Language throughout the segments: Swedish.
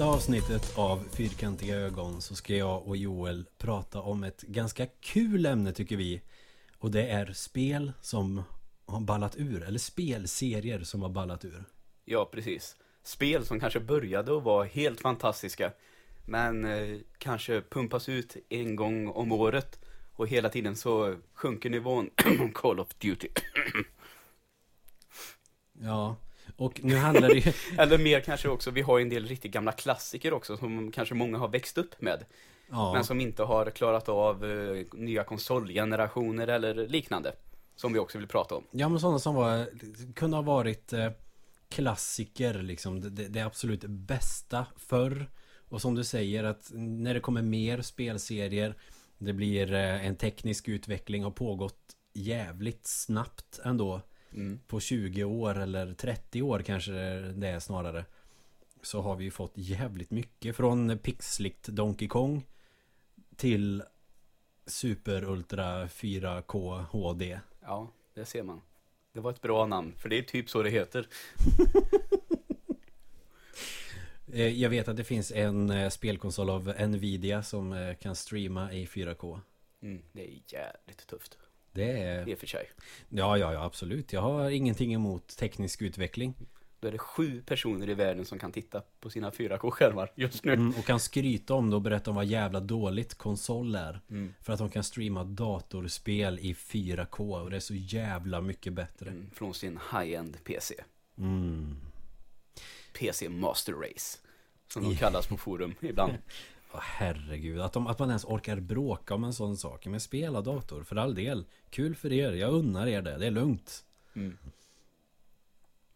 detta avsnittet av Fyrkantiga ögon så ska jag och Joel prata om ett ganska kul ämne tycker vi. Och det är spel som har ballat ur, eller spelserier som har ballat ur. Ja, precis. Spel som kanske började att vara helt fantastiska, men eh, kanske pumpas ut en gång om året och hela tiden så sjunker nivån Call of Duty. Ja, och nu handlar det ju... Eller mer kanske också, vi har ju en del riktigt gamla klassiker också som kanske många har växt upp med. Ja, Men som inte har klarat av eh, nya konsolgenerationer eller liknande. Som vi också vill prata om. ja men sådana som var, kunde ha varit eh, klassiker liksom. Det, det, absolut bästa förr. Och som du säger att när det kommer mer spelserier Det blir eh, en teknisk utveckling har pågått jävligt snabbt ändå. Mm. på 20 år eller 30 år kanske det är snarare Så har vi ju fått jävligt mycket från pixligt Donkey Kong Till Super Ultra 4K HD Ja, det ser man. Det var ett bra namn, för det är typ så det heter. Eh, Jag vet att det finns en eh, spelkonsol av Nvidia som eh, kan streama i 4K Mm, det är jävligt tufft. Det är I och för sig. Ja, ja, ja, absolut Jag har ingenting emot teknisk utveckling Då är det sju personer i världen som kan titta på sina 4K-skärmar just nu. mm, Och kan skryta om det och berätta om vad jävla dåligt konsol är Mm. För att de kan streama datorspel i 4K och det är så jävla mycket bättre. Mm, från sin high-end PC. Mm. PC Master Race. Som de kallas på forum ibland. Åh, herregud, att, de, att man ens orkar bråka om en sån sak. Men spela dator, för all del. Kul för er, jag unnar er det, det är lugnt. Mm.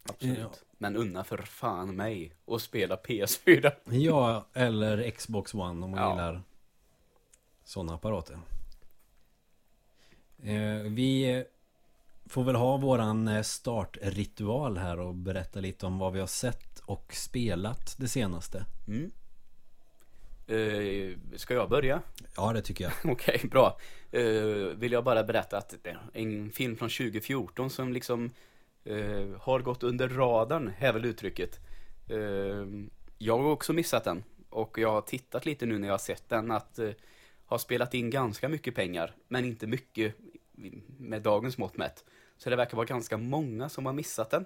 Absolut. Ja. Men unna för fan mig att spela PS4. Ja, eller Xbox One om man Ja. gillar sådana apparater. Eh, vi får väl ha våran eh, startritual här och berätta lite om vad vi har sett och spelat det senaste. Mm. Eh, ska jag börja? Ja, det tycker jag. Okej, bra. Uh, vill jag bara berätta att en film från 2014 som liksom eh, har gått under radarn, är väl uttrycket. Eh, jag har också missat den. Och jag har tittat lite nu när jag har sett den att uh, har spelat in ganska mycket pengar, men inte mycket med dagens mått mätt. Så det verkar vara ganska många som har missat den.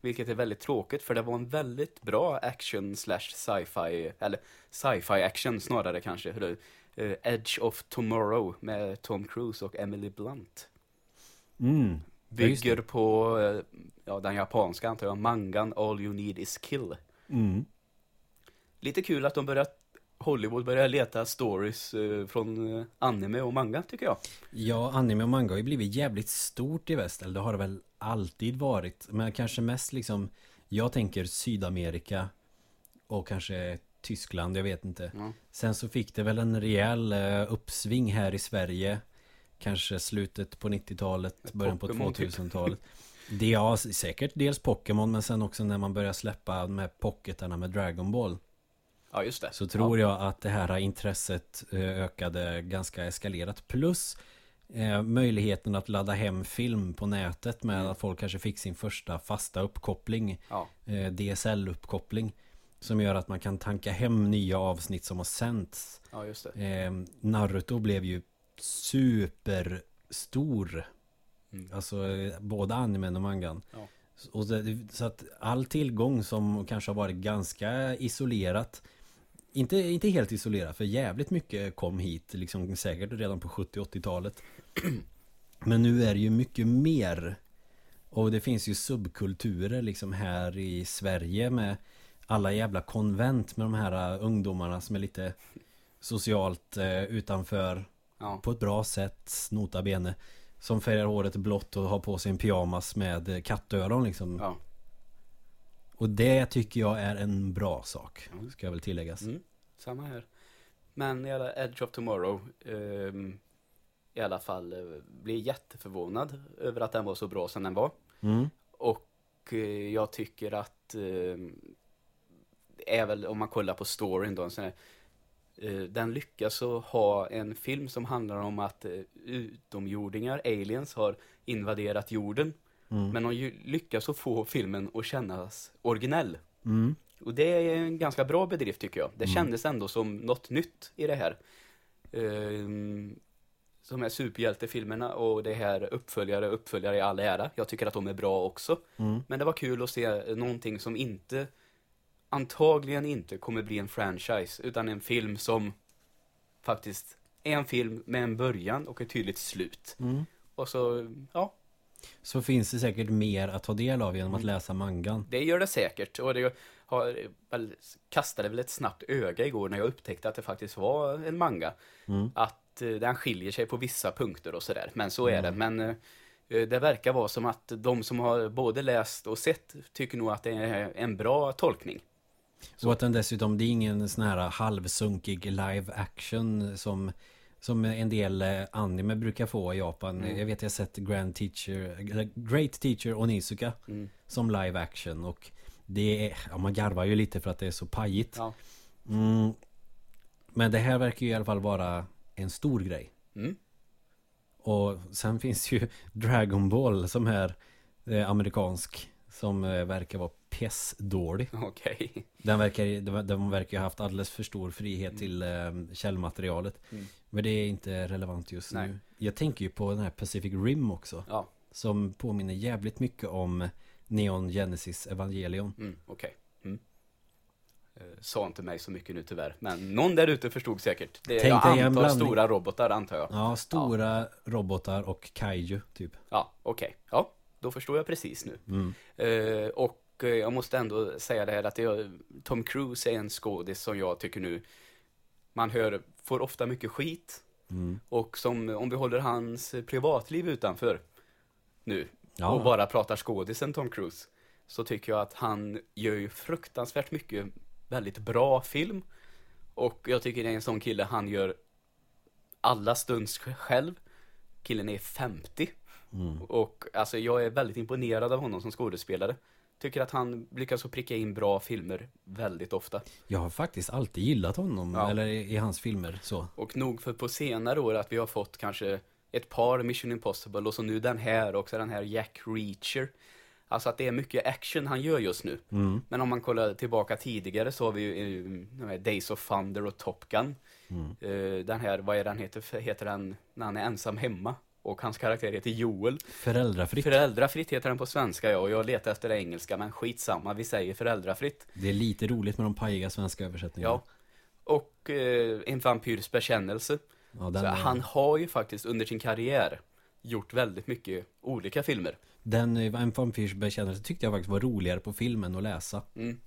Vilket är väldigt tråkigt för det var en väldigt bra action slash sci-fi, eller sci-fi action snarare kanske. Hur eh, Edge of Tomorrow med Tom Cruise och Emily Blunt. Mm. Ja, Bygger på eh, ja, den japanska antar jag, mangan All You Need Is Kill. Mm. Lite kul att de börjar Hollywood börjar leta stories eh, från anime och manga tycker jag. Ja, anime och manga har ju blivit jävligt stort i väst. Eller det har det väl alltid varit. Men kanske mest liksom Jag tänker Sydamerika Och kanske Tyskland, jag vet inte. Ja. Sen så fick det väl en rejäl eh, uppsving här i Sverige. Kanske slutet på 90-talet, början på Pokémon typ. 2000-talet. Det ja, säkert dels Pokémon men sen också när man börjar släppa med pocketarna med Dragon Ball. Ja, just det. Så tror jag att det här intresset eh, ökade ganska eskalerat. Plus eh, möjligheten att ladda hem film på nätet med Mm. att folk kanske fick sin första fasta uppkoppling. Ja. Eh, DSL-uppkoppling. Som gör att man kan tanka hem nya avsnitt som har sänts. ja, just det. Eh, Naruto blev ju superstor. Mm. Alltså eh, både animen och mangan. Ja. Och det, så att all tillgång som kanske har varit ganska isolerat inte, inte helt isolerat för jävligt mycket kom hit liksom säkert redan på 70-80-talet Men nu är det ju mycket mer Och det finns ju subkulturer liksom här i Sverige med alla jävla konvent med de här uh, ungdomarna som är lite socialt eh, utanför Ja. på ett bra sätt, nota bene Som färgar håret blått och har på sig en pyjamas med eh, kattöron liksom ja. Och det tycker jag är en bra sak. Ska jag väl tilläggas Mm, samma här. Men alla Edge of Tomorrow ehm, i alla fall eh, blev jätteförvånad över att den var så bra som den var. mm. Och eh, jag tycker att det är väl om man kollar på storyn då, eh, den lyckas ha en film som handlar om att eh, utomjordingar, aliens, har invaderat jorden. Mm. Men de lyckas att få filmen att kännas originell. Mm. Och det är en ganska bra bedrift tycker jag. Det Mm. kändes ändå som något nytt i det här. Ehm, som är superhjältefilmerna och det här uppföljare, uppföljare i all ära. Jag tycker att de är bra också. Mm. Men det var kul att se någonting som inte, antagligen inte kommer bli en franchise, utan en film som faktiskt är en film med en början och ett tydligt slut. Mm. Och så, ja, Så finns det säkert mer att ta del av genom att Mm. läsa mangan. Det gör det säkert och det har, väl, kastade väl ett snabbt öga igår när jag upptäckte att det faktiskt var en manga. Mm. Att den skiljer sig på vissa punkter och sådär. Men så är Mm. det. Men eh, det verkar vara som att de som har både läst och sett tycker nog att det är en bra tolkning. Och att den dessutom, det är ingen sån här halvsunkig live action som som en del eh, anime brukar få i Japan. Mm. Jag vet jag sett Grand Teacher, Great Teacher Onizuka Mm. som live action och det är, ja man garvar ju lite för att det är så pajigt. Ja. Mm. Men det här verkar ju i alla fall vara en stor grej. Mm. Och sen finns ju Dragon Ball som är eh, amerikansk. Som eh, verkar vara pissdålig. Okej. Den verkar, de, verkar ha haft alldeles för stor frihet till eh, källmaterialet. Mm. Men det är inte relevant just Nej. nu. Jag tänker ju på den här Pacific Rim också. Ja, Som påminner jävligt mycket om Neon Genesis Evangelion. mm, okej. Mm. Eh, Sa inte mig så mycket nu tyvärr, men någon där ute förstod säkert. Det, Tänk jag antar stora robotar antar jag. Ja, stora robotar och kaiju typ. Ja, okej. Ja, då förstår jag precis nu. Mm. Eh, och eh, jag måste ändå säga det här att jag, Tom Cruise är en skådis som jag tycker nu man hör, får ofta mycket skit. Mm. Och som, om vi håller hans privatliv utanför nu Ja. och bara pratar skådisen Tom Cruise så tycker jag att han gör ju fruktansvärt mycket väldigt bra film. Och jag tycker det är en sån kille, han gör alla stunts själv. Killen är 50 Mm. och alltså jag är väldigt imponerad av honom som skådespelare. Tycker att han lyckas att pricka in bra filmer väldigt ofta. Jag har faktiskt alltid gillat honom. Ja. Eller i, i hans filmer så. Och nog för på senare år att vi har fått kanske ett par Mission Impossible och så nu den här och så den här Jack Reacher. Alltså att det är mycket action han gör just nu. Mm. Men om man kollar tillbaka tidigare så har vi ju eh, Days of Thunder och Top Gun. Mm. Eh, Den här, vad är den heter? Heter den när han är ensam hemma? Och hans karaktär heter Joel. Föräldrafritt. Föräldrafritt heter den på svenska ja, och jag letar efter det engelska, men skitsamma, vi säger föräldrafritt. Det är lite roligt med de pajiga svenska översättningarna. Ja. Och eh, En vampyrs bekännelse. Ja, Så är- han har ju faktiskt under sin karriär gjort väldigt mycket olika filmer. den eh, En vampyrs bekännelse tyckte jag faktiskt var roligare på filmen att läsa. Mm.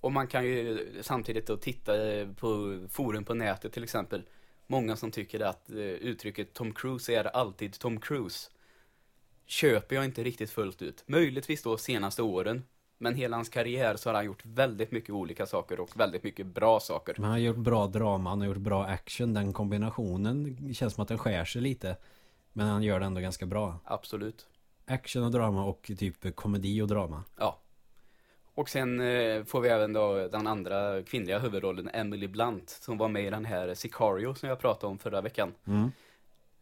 Och man kan ju samtidigt då titta eh, på forum på nätet till exempel. Många som tycker att eh, uttrycket Tom Cruise är alltid Tom Cruise. Köper jag inte riktigt fullt ut. Möjligtvis då senaste åren. Men hela hans karriär så har han gjort väldigt mycket olika saker och väldigt mycket bra saker. Men han har gjort bra drama, han har gjort bra action. Den kombinationen känns som att den skär sig lite. Men han gör det ändå ganska bra. Absolut. Action och drama och typ komedi och drama. Ja. Och sen eh, får vi även då den andra kvinnliga huvudrollen, Emily Blunt, som var med i den här Sicario som jag pratade om förra veckan. Mm.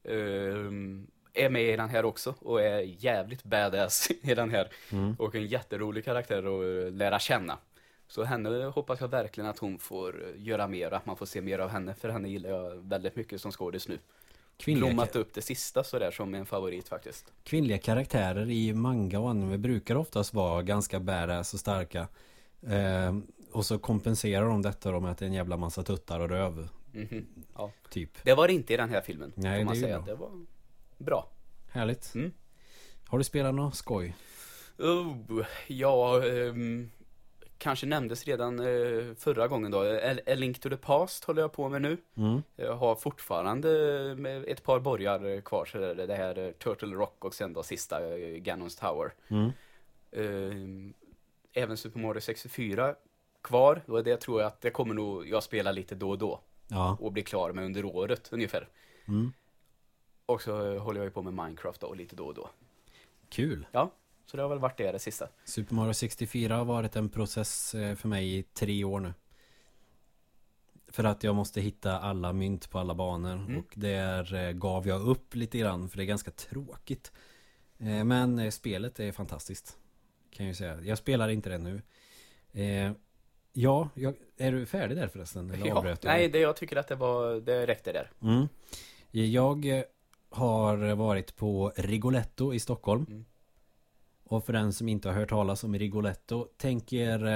Ehm, är med i den här också och är jävligt badass i den här. Mm. Och en jätterolig karaktär att eh, lära känna. Så henne hoppas jag verkligen att hon får eh, göra mer, att man får se mer av henne. För henne gillar jag väldigt mycket som skådis nu. Kvinnliga, Blommat upp det sista sådär som en favorit faktiskt. kvinnliga karaktärer i manga och anime brukar oftast vara ganska badass och starka. Eh, och så kompenserar de detta då med att det är en jävla massa tuttar och röv. Mhm. Ja. Typ. Det var det inte i den här filmen. Nej, man det ju säga. bra. Det var bra. Härligt. Mm. Har du spelat något skoj? Oh, ja, ehm, kanske nämndes redan eh, förra gången då. A, Link to the Past håller jag på med nu. Mm. Jag har fortfarande med ett par borgar eh, kvar, så det är det här eh, Turtle Rock och sen då sista eh, Ganons Tower. Mm. Ehm, även Super Mario 64 kvar, och det tror jag att det kommer nog jag spela lite då och då Ja. och bli klar med under året ungefär. Mm. Och så eh, håller jag ju på med Minecraft då, och lite då och då. Kul. Ja, så det har väl varit det det sista. Super Mario 64 har varit en process eh, för mig i tre år nu. För att jag måste hitta alla mynt på alla banor. Mm. Och där eh, gav jag upp lite grann för det är ganska tråkigt. Eh, Men spelet är fantastiskt. Kan jag säga. Jag spelar inte det nu. Ja, jag, är du färdig där förresten? Eller Ja, avbröt nej, det, jag tycker att det var, det räckte där. Mm. Jag har varit på Rigoletto i Stockholm. Mm. Och för den som inte har hört talas om Rigoletto, tänk er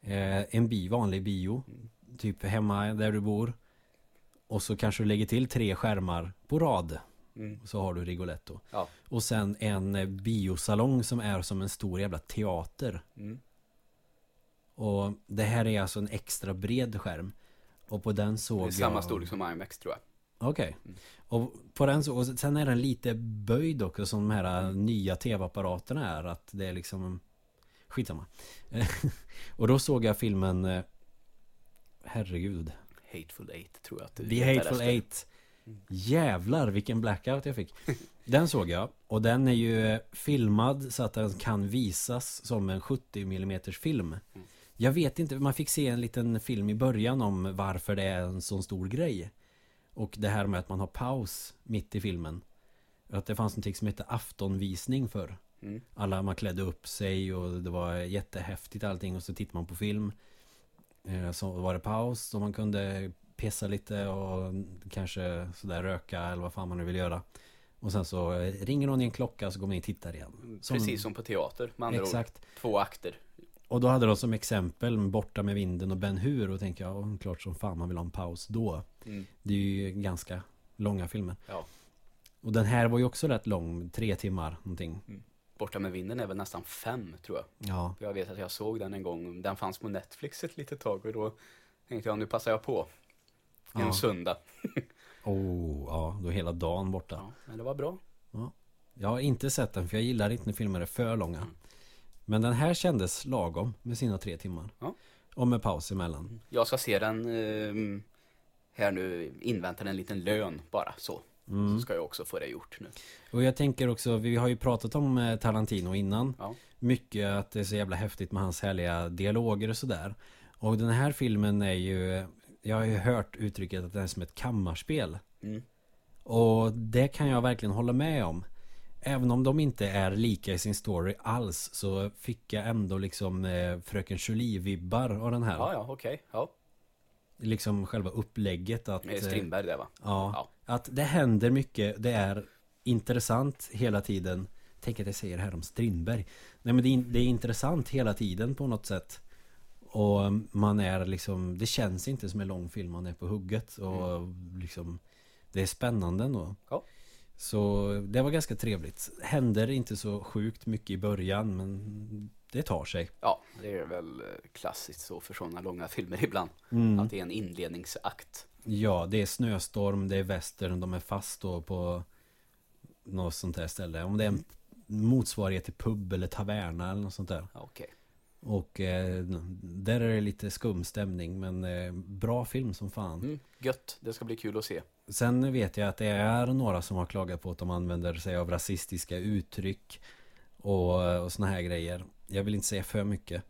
eh, en bi, vanlig bio. Mm. Typ hemma där du bor. Och så kanske du lägger till tre skärmar på rad. Mm. Så har du Rigoletto. Ja. Och sen en biosalong som är som en stor jävla teater. Mm. Och det här är alltså en extra bred skärm. Och på den såg Det är jag... samma storlek som IMAX tror jag. Okej. Mm. Och på den så, och sen är den lite böjd också som de här nya tv-apparaterna är. Att det är liksom... Skitsamma. och då såg jag filmen... eh, Herregud. Hateful Eight tror jag att du The Hateful efter. Eight. Jävlar vilken blackout jag fick. Den såg jag. Och den är ju filmad så att den kan visas som en 70 mm film. Jag vet inte, man fick se en liten film i början om varför det är en sån stor grej. Och det här med att man har paus mitt i filmen. Att det fanns någonting som hette aftonvisning för. Mm. Alla man klädde upp sig och det var jättehäftigt allting och så tittade man på film. Eh, Så var det paus och man kunde pissa lite och kanske sådär röka eller vad fan man nu vill göra. Och sen så ringer någon i en klocka så går man in och tittar igen. Som- Precis som på teater med andra Exakt. ord. Två akter. Och då hade de som exempel Borta med vinden och Ben Hur och tänker jag, ja, klart som fan man vill ha en paus då. Mm. Det är ju ganska långa filmer. Ja. Och den här var ju också rätt lång, tre timmar någonting. Borta med vinden är väl nästan fem tror jag. Ja, Jag vet att jag såg den en gång. Den fanns på Netflix ett litet tag och då tänkte jag nu passar jag på. En Ja. söndag. oh, ja, då är hela dagen borta. Ja, men det var bra. Jag har inte sett den för jag gillar inte när filmer är för långa. Mm. Men den här kändes lagom med sina tre timmar. Ja. Och med paus emellan. Jag ska se den eh, här nu, invänta en liten lön bara så. Mm. Så ska jag också få det gjort nu. Och jag tänker också, vi har ju pratat om eh, Tarantino innan. Ja. Mycket att det är så jävla häftigt med hans härliga dialoger och sådär. Och den här filmen är ju, jag har ju hört uttrycket att den är som ett kammarspel. Mm. Och det kan jag verkligen hålla med om. Även om de inte är lika i sin story alls så fick jag ändå liksom eh, Fröken Julie-vibbar av den här. Ja, ja, okej. Ja, Liksom själva upplägget att... med eh, Strindberg där va? Ja, Ja. att det händer mycket. Det är intressant hela tiden. Tänk att jag säger det här om Strindberg. Nej men det är, det är intressant hela tiden på något sätt. Och man är liksom, det känns inte som en lång film, man är på hugget. Och liksom, det är spännande ändå. Ja. Så det var ganska trevligt. Händer inte så sjukt mycket i början, men det tar sig. Ja, det är väl eh, klassiskt så för sådana långa filmer ibland. Mm. Att det är en inledningsakt. Ja, det är snöstorm, det är västern, de är fast då på något sånt där ställe. Om det är en motsvarighet till pub eller taverna eller något sånt där. Okej. Och eh, där är det lite skum stämning men eh, bra film som fan. Mm, gött, det ska bli kul att se. Sen vet jag att det är några som har klagat på att de använder sig av rasistiska uttryck och, och såna här grejer. Jag vill inte säga för mycket.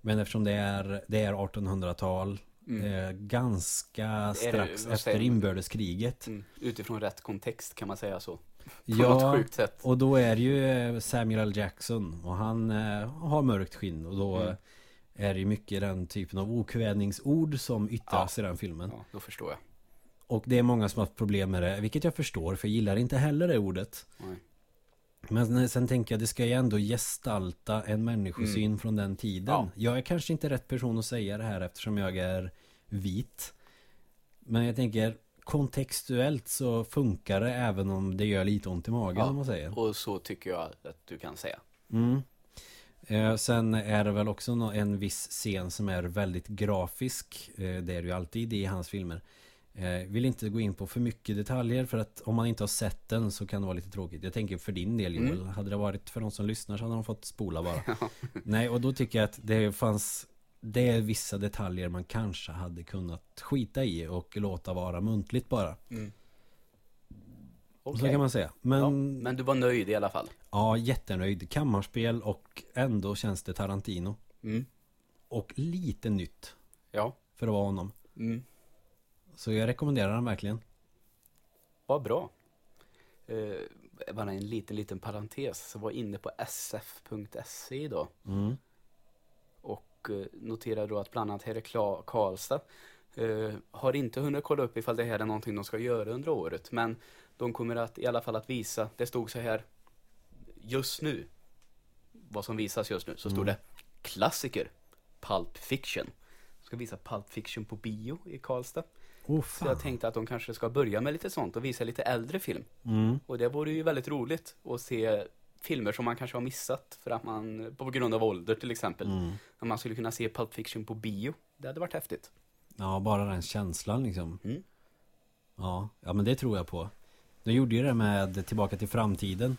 Men eftersom det är, det är 1800-tal, Mm. eh, ganska det- strax vad efter inbördeskriget. Mm. Utifrån rätt kontext kan man säga så. På Ja, något sjukt sätt. och då är det ju eh, Samuel L. Jackson och han eh, har mörkt skinn och då Mm. är det ju mycket den typen av okvädningsord som yttras i den filmen. Ja, då förstår jag. Och det är många som har haft problem med det, vilket jag förstår för jag gillar inte heller det ordet. Nej. Men sen tänker jag, det ska ju ändå gestalta en människosyn från den tiden. Mm. Ja. Jag är kanske inte rätt person att säga det här eftersom jag är vit. Men jag tänker, kontextuellt så funkar det även om det gör lite ont i magen Ja. om man säger. Och så tycker jag att du kan säga. Mm. Eh, sen är det väl också en viss scen som är väldigt grafisk. Eh, det är det ju alltid i hans filmer. Eh, vill inte gå in på för mycket detaljer för att om man inte har sett den så kan det vara lite tråkigt. Jag tänker för din del Joel, Mm. hade det varit för de som lyssnar så hade de fått spola bara. Nej, och då tycker jag att det fanns det är vissa detaljer man kanske hade kunnat skita i och låta vara muntligt bara. Mm. Så Okej. kan man säga. Men ja, ja, men du var nöjd i alla fall. jättenöjd. Kammarspel och ändå känns det Tarantino. Mm. Och lite nytt Ja. för att vara honom. Mm. Så jag rekommenderar den verkligen. Vad bra. Eh, bara en liten, liten parentes. Så var inne på sf.se idag. Mm. Och eh, noterar då att bland annat Kla- Karlstad eh, har inte hunnit kolla upp ifall det här är någonting de ska göra under året. Men de kommer att i alla fall att visa, det stod så här just nu, vad som visas just nu, så stod det klassiker, Pulp Fiction. Ska visa Pulp Fiction på bio i Karlstad. Oh, Så jag tänkte att de kanske ska börja med lite sånt och visa lite äldre film. Mm. Och det vore ju väldigt roligt att se filmer som man kanske har missat för att man, på grund av ålder till exempel. Mm. Om man skulle kunna se Pulp Fiction på bio. Det hade varit häftigt. Ja, bara den känslan liksom. Mm. Ja, ja men det tror jag på. De gjorde ju det med Tillbaka till framtiden.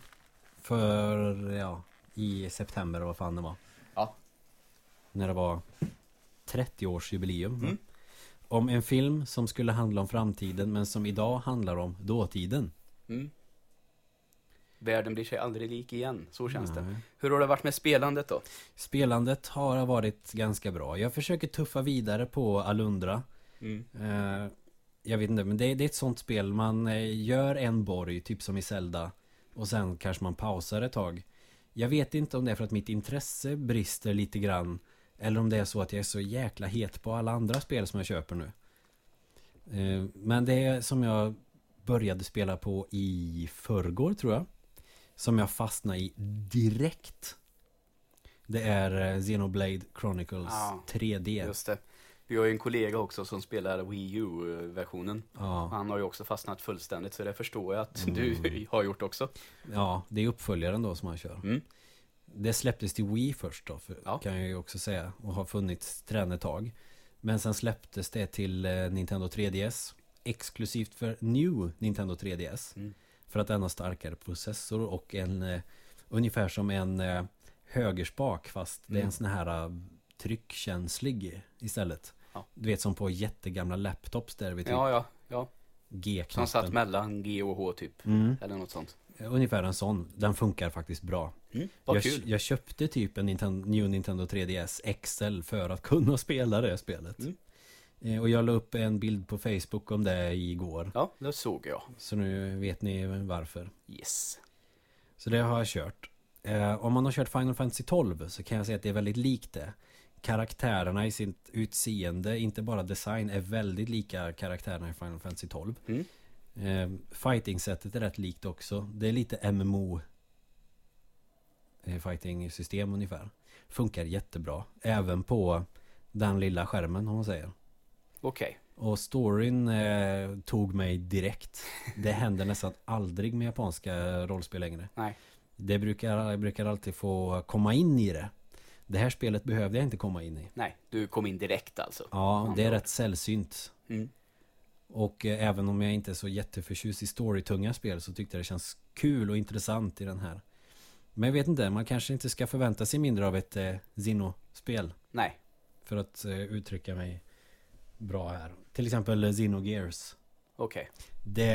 För, ja, i september vad fan det var. Ja. När det var 30-årsjubileum. Mm. Om en film som skulle handla om framtiden men som idag handlar om dåtiden. Mm. Världen blir sig aldrig lik igen, så känns det. Nej. Hur har det varit med spelandet då? Spelandet har varit ganska bra. Jag försöker tuffa vidare på Alundra. Mm. Eh, jag vet inte, men det, det är ett sånt spel. Man eh, gör en borg, typ som i Zelda. Och sen kanske man pausar ett tag. Jag vet inte om det är för att mitt intresse brister lite grann. Eller om det är så att jag är så jäkla het på alla andra spel som jag köper nu. Eh, men det är som jag började spela på i förrgår tror jag. Som jag fastnade i direkt. Det är eh, Xenoblade Chronicles Ja, 3D. Just det. Vi har ju en kollega också som spelar Wii U-versionen. Ja. Han har ju också fastnat fullständigt, så det förstår jag att Mm. du har gjort också. Ja, det är uppföljaren då som han kör. Mm. Det släpptes till Wii först då, för, Ja. kan jag ju också säga. Och har funnits trän ett tag. Men sen släpptes det till eh, Nintendo 3DS. Exklusivt för New Nintendo 3DS. Mm. För att den har starkare processor och en eh, Ungefär som en eh, högerspak fast det är Mm. en sån här eh, tryckkänslig istället. Ja. Du vet som på jättegamla laptops där vid typ Ja, ja, ja. Som G-knappen. satt mellan G och H typ. Mm. Eller något sånt. Ungefär en sån. Den funkar faktiskt bra. Mm. Vad jag, kul. jag köpte typ en Nintendo, New Nintendo 3DS XL för att kunna spela det spelet. Mm. Eh, Och jag la upp en bild på Facebook om det igår. Ja, det såg jag. Så nu vet ni varför. Yes. Så det har jag kört. Eh, om man har kört Final Fantasy 12 så kan jag säga att det är väldigt likt det. Karaktärerna i sitt utseende, inte bara design, är väldigt lika karaktärerna i Final Fantasy 12. Mm. Eh, Fighting-sättet är rätt likt också. Det är lite MMO eh, Fighting-system ungefär. Funkar jättebra. Även på den lilla skärmen om man säger. Okej. Och storyn eh, tog mig direkt. Det händer nästan aldrig med japanska rollspel längre. Nej. Det brukar, jag brukar alltid få komma in i det. Det här spelet behövde jag inte komma in i. Nej, du kom in direkt alltså. Ja, det är rätt sällsynt. Mm. Och eh, även om jag inte är så jätteförtjust i storytunga spel så tyckte jag det känns kul och intressant i den här. Men jag vet inte, man kanske inte ska förvänta sig mindre av ett eh, Zino-spel. Nej. För att eh, uttrycka mig bra här. Till exempel eh, Xenogears. Okej. Det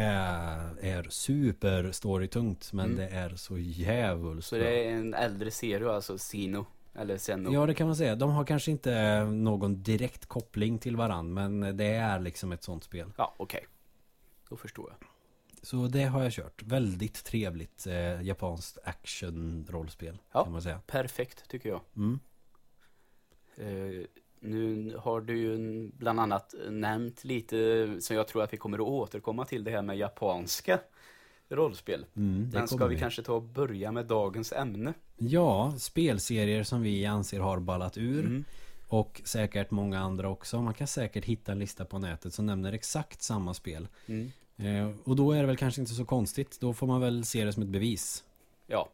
är super storytungt men Mm. det är så jävligt Så det är en äldre serie alltså, Sino. Eller Zeno. Ja det kan man säga. De har kanske inte någon direkt koppling till varann men det är liksom ett sånt spel. Ja, okej. Då förstår jag. Så det har jag kört. Väldigt trevligt eh, japanskt action-rollspel Ja. kan man säga. Perfekt, tycker jag. Mm. Eh, nu har du ju bland annat nämnt lite, som jag tror att vi kommer att återkomma till, det här med japanska rollspel. Mm, Men ska kommer vi kanske ta och börja med dagens ämne? Ja, spelserier som vi anser har ballat ur. Mm. Och säkert många andra också. Man kan säkert hitta en lista på nätet som nämner exakt samma spel. Mm. Eh, och då är det väl kanske inte så konstigt. Då får man väl se det som ett bevis. Ja.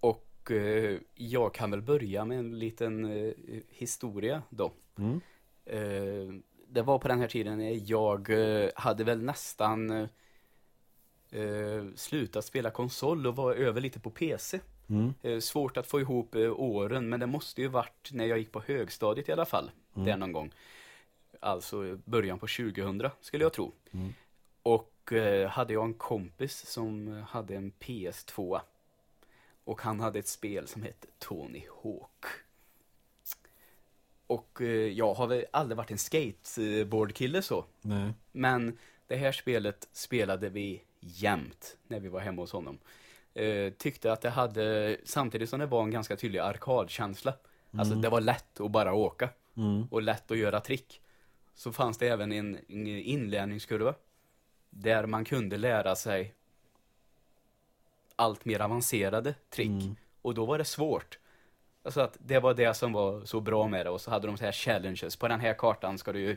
Och eh, jag kan väl börja med en liten eh, historia då. Mm. Eh, det var på den här tiden jag eh, hade väl nästan eh, slutat spela konsol och var över lite på PC. Mm. Eh, svårt att få ihop eh, åren, men det måste ju varit när jag gick på högstadiet i alla fall. Mm. Där någon gång. Alltså början på 2000 skulle jag tro. Mm. Och eh, hade jag en kompis som hade en PS2. Och han hade ett spel som hette Tony Hawk. Och eh, jag har väl aldrig varit en skateboardkille så. Nej. Men det här spelet spelade vi jämt när vi var hemma hos honom. Eh, tyckte att det hade, samtidigt som det var en ganska tydlig arkadkänsla, Alltså det var lätt att bara åka. Mm. Och lätt att göra trick. Så fanns det även en, en inlärningskurva. Där man kunde lära sig allt mer avancerade trick. Mm. Och då var det svårt. Alltså att det var det som var så bra med det. Och så hade de så här challenges. På den här kartan ska du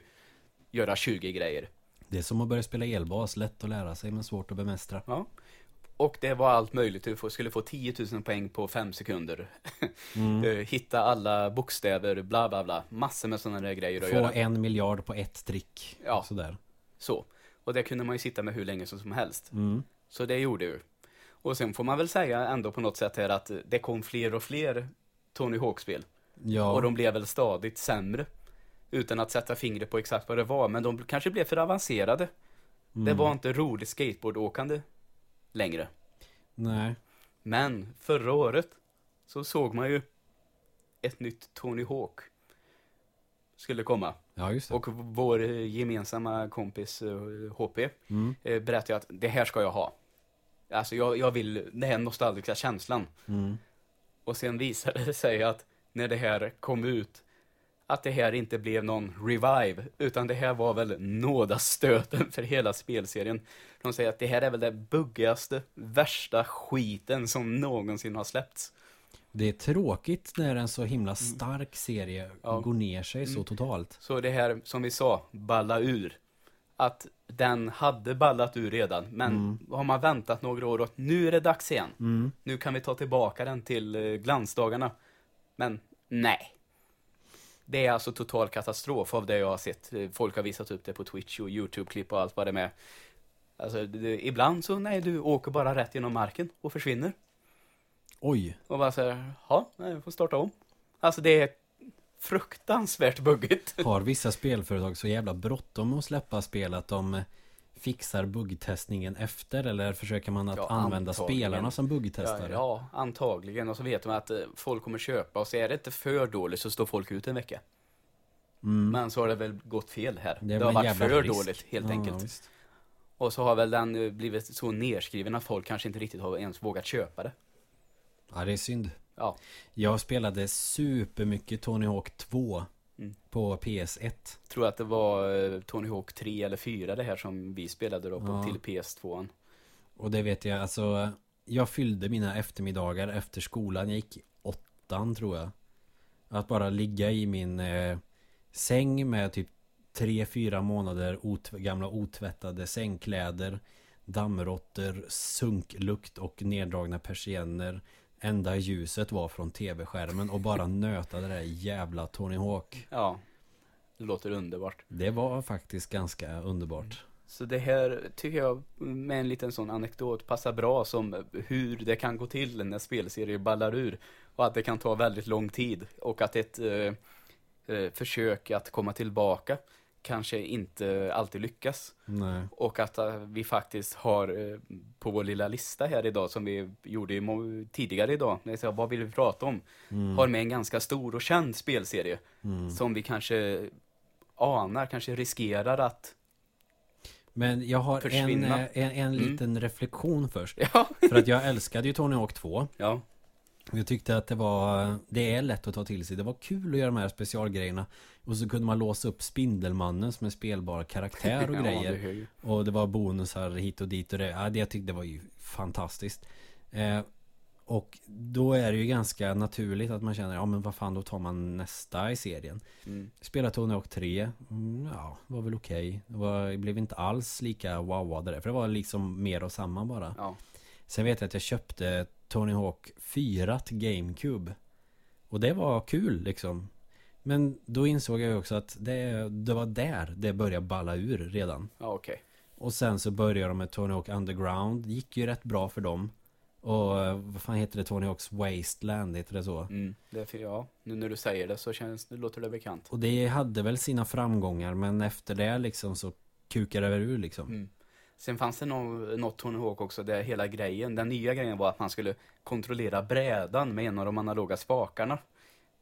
göra 20 grejer. Det är som att börja spela elbas, lätt att lära sig men svårt att bemästra. Ja. Och det var allt möjligt. Du skulle få 10 000 poäng på 5 sekunder. Mm. Eh, Hitta alla bokstäver, bla bla bla. Massor med sådana där grejer att Få göra. en miljard på ett trick. Ja. Sådär. Så. Och det kunde man ju sitta med hur länge som, som helst. Mm. Så det gjorde ju. Och sen får man väl säga ändå på något sätt här att det kom fler och fler Tony Hawk-spel. Ja. Och de blev väl stadigt sämre. Utan att sätta fingret på exakt vad det var. Men de kanske blev för avancerade. Det Mm. var inte roligt skateboardåkande längre. Nej. Men förra året så såg man ju ett nytt Tony Hawk skulle komma. Ja, just det. Och vår eh, gemensamma kompis eh, HP Mm. eh, berättade att det här ska jag ha. Alltså jag, jag vill den här nostalgiska känslan. Mm. Och sen visade det sig att när det här kom ut att det här inte blev någon revive, utan det här var väl nådastöten för hela spelserien. De säger att det här är väl det buggigaste, värsta skiten som någonsin har släppts. Det är tråkigt när en så himla stark serie Mm. Ja. går ner sig så Mm. totalt. Så det här, som vi sa, balla ur. Att den hade ballat ur redan, men Mm. har man väntat några år och nu är det dags igen. Mm. Nu kan vi ta tillbaka den till eh, glansdagarna. Men nej. Det är alltså total katastrof av det jag har sett. Folk har visat upp det på Twitch och YouTube-klipp och allt vad det är med. Alltså, det, ibland så, nej, du åker bara rätt genom marken och försvinner. Oj. Och bara säger, ja, nej, jag får starta om. Alltså det är fruktansvärt buggigt. Har vissa spelföretag så jävla bråttom att släppa spel att de fixar buggtestningen efter eller försöker man att Ja, använda antagligen. spelarna som Ja, buggtestare? ja, antagligen. Och så vet de att eh, folk kommer köpa och så är det inte för dåligt så står folk ut en vecka. Mm. Men så har det väl gått fel här. Det Det, har varit för risk. dåligt helt Ja, enkelt. Och så har väl den eh, blivit så nerskriven att folk kanske inte riktigt har ens vågat köpa det. Ja, det är synd. Ja. Jag spelade supermycket Tony Hawk 2 Mm. på PS1. Tror att det var eh, Tony Hawk 3 eller 4 det här som vi spelade då på, Ja. till PS2. Och det vet jag, alltså Jag fyllde mina eftermiddagar efter skolan Jag gick åttan tror jag Att bara ligga i min eh, säng med typ tre, fyra månader ot- gamla otvättade sängkläder Dammråttor, sunklukt och neddragna persienner Enda ljuset var från tv-skärmen och bara nöta det där jävla Tony Hawk Ja. Det låter underbart. Det var faktiskt ganska underbart Så det här tycker jag med en liten sån anekdot passar bra som hur det kan gå till när spelserier ballar ur. Och att det kan ta väldigt lång tid. Och att ett eh, eh, försök att komma tillbaka kanske inte alltid lyckas. Nej Och att eh, vi faktiskt har eh, på vår lilla lista här idag som vi gjorde tidigare idag. När jag sa, vad vill vi prata om? mm. Har med en ganska stor och känd spelserie. Mm. Som vi kanske anar, kanske riskerar att Men jag har en, Försvinna. eh, en, en Mm. liten reflektion först Ja, För att jag älskade ju Tony Hawk 2 ja, Jag tyckte att det var Det är lätt att ta till sig. Det var kul att göra de här specialgrejerna. Och så kunde man låsa upp Spindelmannen som en spelbar karaktär och ja grejer. ju. Och det var bonusar hit och dit och det, ja, det jag tyckte det var ju fantastiskt. Eh, Och då är det ju ganska naturligt att man känner Ja men vad fan då tar man nästa i serien. Mm. Spela Tony Hawk 3 mm, Ja, var väl okej. Det var, blev inte alls lika wowade där För det var liksom mer och samma bara. Ja. Sen vet jag att jag köpte Tony Hawk 4 till GameCube Och det var kul liksom Men då insåg jag också att det, det var där det började balla ur redan Ja, okej. Och sen så började de med Tony Hawk Underground gick ju rätt bra för dem Och eh, vad fan heter det? Tony Hawks Wasteland, heter det så? Mm. Det ja, nu när du säger det så känns det, låter det bekant. Och det hade väl sina framgångar Men efter det liksom så kukade det ur liksom Mm. Sen fanns det nå- något Tony Hawk också, där hela grejen, den nya grejen var att man skulle kontrollera brädan med en av de analoga spakarna.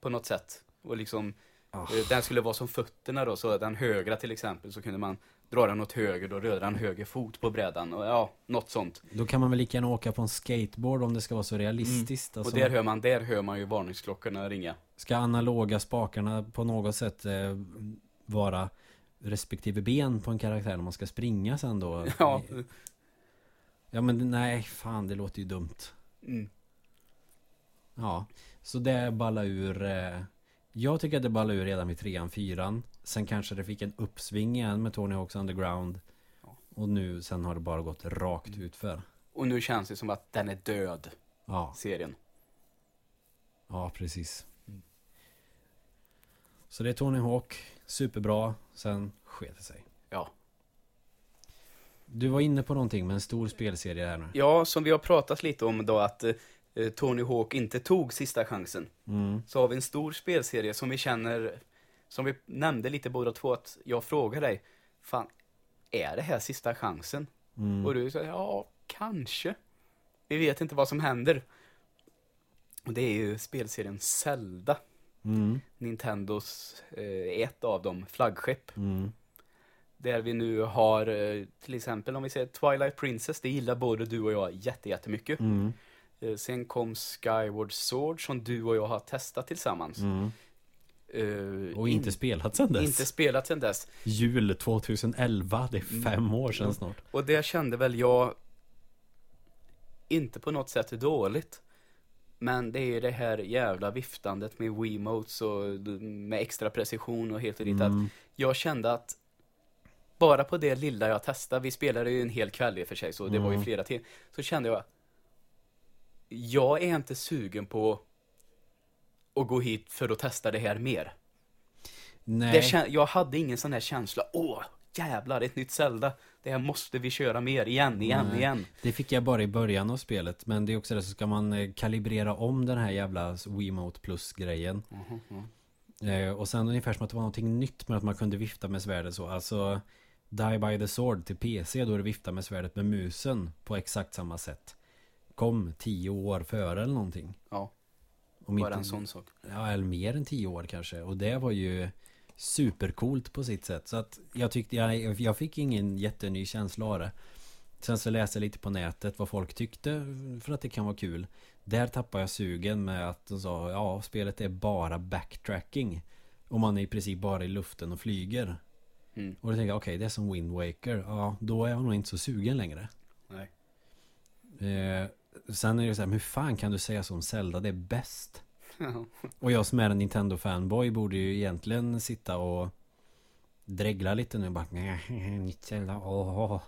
På något sätt. Och liksom, eh, den skulle vara som fötterna då, så den högra till exempel så kunde man drar han åt höger, då rör han höger fot på brädan och ja, något sånt. Då kan man väl lika gärna åka på en skateboard om det ska vara så realistiskt. Alltså, Och där hör man, där hör man ju varningsklockorna ringa. Ska analoga spakarna på något sätt eh, vara respektive ben på en karaktär när man ska springa sen då? Ja, Ja men nej, fan det låter ju dumt. mm. Ja, så det balla ur. Eh, jag tycker att det ballade ur redan vid trean, fyran. Sen kanske det fick en uppsving igen med Tony Hawks Underground. Ja. Och nu, sen har det bara gått rakt ut för. och nu känns det som att den är död, Ja, serien. ja precis. Mm. Så det är Tony Hawk, superbra. Sen sket det sig. Ja. Du var inne på någonting med en stor spelserie här nu. Ja, som vi har pratat lite om då att eh, Tony Hawk inte tog sista chansen. Mm. Så har vi en stor spelserie som vi känner, som vi nämnde lite båda två, att jag frågar dig, fan, är det här sista chansen? Mm. Och du säger, ja, kanske. Vi vet inte vad som händer. Och det är ju spelserien Zelda. Mm. Nintendos, eh, ett av dem, flaggskepp. Mm. Där vi nu har, eh, till exempel om vi säger Twilight Princess, det gillar både du och jag jätte, jättemycket. Mm. Eh, sen kom Skyward Sword som du och jag har testat tillsammans. Mm. Eh, Och inte in- spelat sen dess. Inte spelat sen dess. Jul 2011, det är fem Mm. år sedan snart. Och det kände väl jag inte på något sätt dåligt. Men det är det här jävla viftandet med Wiimotes och med extra precision och helt och dit. Att Mm. jag kände att bara på det lilla jag testade, vi spelade ju en hel kväll i och för sig, så det var ju Mm. flera timmar. Så kände jag, jag är inte sugen på att gå hit för att testa det här mer. Nej. Det jag hade ingen sån här känsla, åh jävlar, ett nytt Zelda. Det här måste vi köra mer, igen, igen, Nej. igen. Det fick jag bara i början av spelet Men det är också det så ska man eh, kalibrera om den här jävla Wiimote plus grejen eh, Och sen ungefär som att det var någonting nytt med att man kunde vifta med svärdet så Alltså Die by the Sword till PC då är det vifta med svärdet med musen på exakt samma sätt Kom tio år före eller någonting Ja, Om bara inte- en sån sak. Ja, eller mer än tio år kanske. Och det var ju supercoolt på sitt sätt. Så att jag tyckte, jag, jag fick ingen jätteny känsla av det. Sen så läste jag lite på nätet vad folk tyckte för att det kan vara kul. Där tappade jag sugen med att de sa ja, spelet är bara backtracking. Och man är i princip bara i luften och flyger. Mm. Och då tänkte jag okej, det är som Wind Waker. Ja, då är jag nog inte så sugen längre. Nej. Eh, sen är det så här, hur fan kan du säga som Zelda, det är bäst? Och jag som är en Nintendo-fanboy borde ju egentligen sitta och dregla lite nu bara "Nej, Zelda, åh.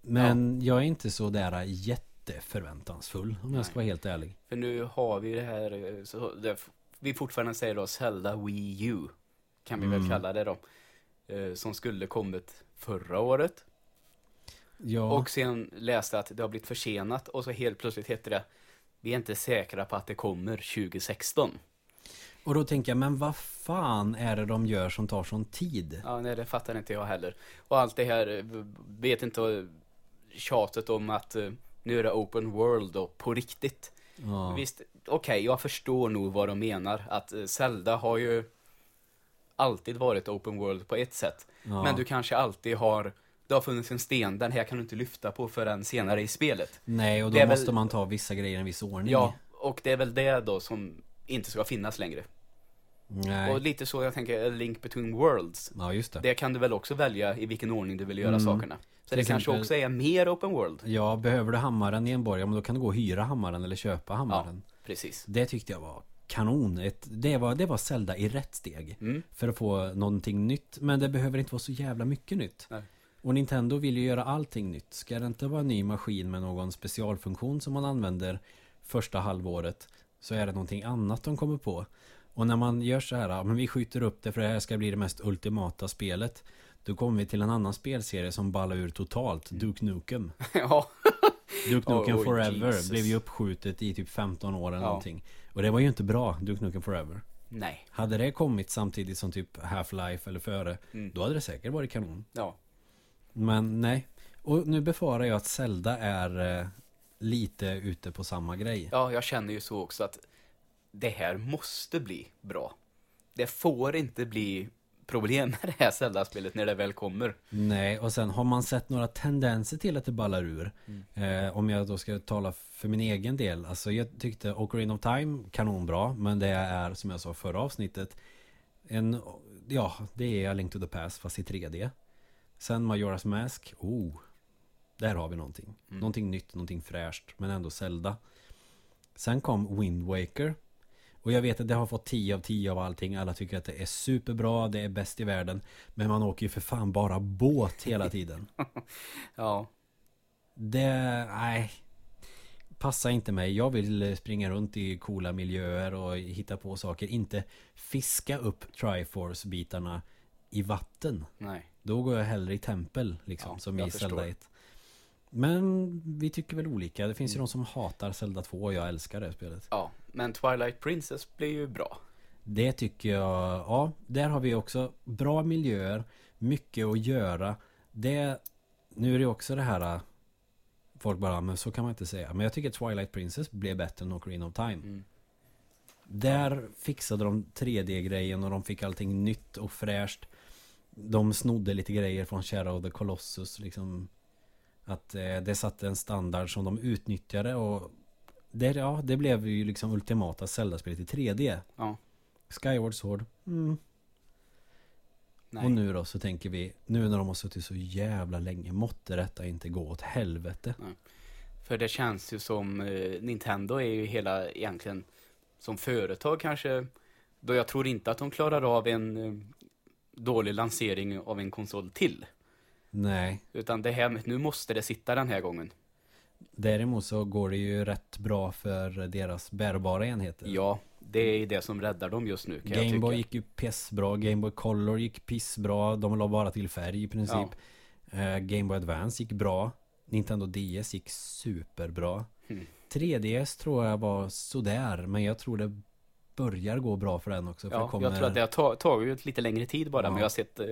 Men jag är inte så där jätteförväntansfull om jag ska Nej. vara helt ärlig. För nu har vi det här, så det, vi fortfarande säger då Zelda Wii U. Kan vi väl Mm. kalla det då. Eh, som skulle kommit förra året. Ja, Och sen läste att det har blivit försenat och så helt plötsligt heter det Vi är inte säkra på att det kommer 2016. och då tänker jag, men vad fan är det de gör som tar sån tid? Ja, nej, det fattar inte jag heller. Och allt det här, eh, vet inte, tjatet om att eh, nu är det open world då, på riktigt. Ja, Visst, okej, jag förstår nog vad de menar. Att eh, Zelda har ju alltid varit open world på ett sätt. ja. Men du kanske alltid har, det har funnits en sten, den här kan du inte lyfta på förrän senare i spelet. Nej, och då är väl- måste man ta vissa grejer i en viss ordning. Ja, och det är väl det då som inte ska finnas längre. Nej. Och lite så jag tänker, Link Between Worlds. Ja, just det. Det kan du väl också välja i vilken ordning du vill göra Mm. sakerna. Så Till det kanske exempel- också är mer open world. Ja, behöver du hammaren i en borg, ja, men då kan du gå och hyra hammaren eller köpa hammaren. Precis. Det tyckte jag var kanon. Ett, det, var, det var Zelda i rätt steg. Mm. För att få någonting nytt. Men det behöver inte vara så jävla mycket nytt. Nej. Och Nintendo vill ju göra allting nytt. Ska det inte vara en ny maskin med någon specialfunktion som man använder första halvåret så är det någonting annat de kommer på. Och när man gör så här, men vi skjuter upp det för det här ska bli det mest ultimata spelet. Då kommer vi till en annan spelserie som ballar ur totalt, Duke Nukem. ja. Duke Nukem oj, Forever Jesus. blev ju uppskjutet i typ 15 år eller Ja. någonting. Och det var ju inte bra, Duke Nukem Forever. Nej. Hade det kommit samtidigt som typ Half-Life eller före, Mm. då hade det säkert varit kanon. Ja. Men nej. Och nu befarar jag att Zelda är eh, lite ute på samma grej. Ja, jag känner ju så också att det här måste bli bra. Det får inte bli problem med det här Zelda-spelet när det väl kommer. Nej, och sen har man sett några tendenser till att det ballar ur. Eh, om jag då ska tala för min egen del. Alltså jag tyckte Ocarina of Time kanonbra. Men det är som jag sa förra avsnittet. En, ja, det är A Link to the Past fast i 3D. Sen Majora's Mask. Oh, där har vi någonting. Mm. Någonting nytt, någonting fräscht. Men ändå Zelda. Sen kom Wind Waker. Och jag vet att det har fått 10 av 10 av allting. Alla tycker att det är superbra, det är bäst i världen. Men man åker ju för fan bara båt hela tiden. Ja, Det, nej. Passar inte mig. Jag vill springa runt i coola miljöer och hitta på saker. Inte fiska upp Triforce-bitarna i vatten. nej. Då går jag hellre i tempel liksom. Ja, som i förstår. Zelda 1. Men vi tycker väl olika. Det finns ju de som hatar Zelda 2 och jag älskar det spelet. Ja, men Twilight Princess blir ju bra. Det tycker jag, ja, där har vi också bra miljöer, mycket att göra. Det, nu är det också det här, folk bara, men så kan man inte säga. Men jag tycker Twilight Princess blev bättre än Ocarina of Time. Mm. Där fixade de 3D-grejen och de fick allting nytt och fräscht. De snodde lite grejer från Shadow of the Colossus liksom. Att eh, det satte en standard som de utnyttjade och det, ja, det blev ju liksom ultimata Zelda-spelet i 3D. Ja, Skyward Sword. Mm. nej. Och nu då så tänker vi, nu när de har suttit så jävla länge, måtte detta inte gå åt helvete. För det känns ju som eh, Nintendo är ju hela egentligen som företag kanske. Då jag tror inte att de klarar av en eh, dålig lansering av en konsol till. Nej. Utan det här nu måste det sitta den här gången. Däremot så går det ju rätt bra för deras bärbara enheter. Ja, det är det som räddar dem just nu Gameboy gick ju pissbra, Gameboy Color gick pissbra, de la bara till färg i princip. Eh, Gameboy Advance gick bra, Nintendo DS gick superbra. Mm. 3DS tror jag var sådär, men jag tror det börjar gå bra för den också. För Ja, kommer... jag tror att det har ta- tagit lite längre tid bara, Ja. men jag har sett eh,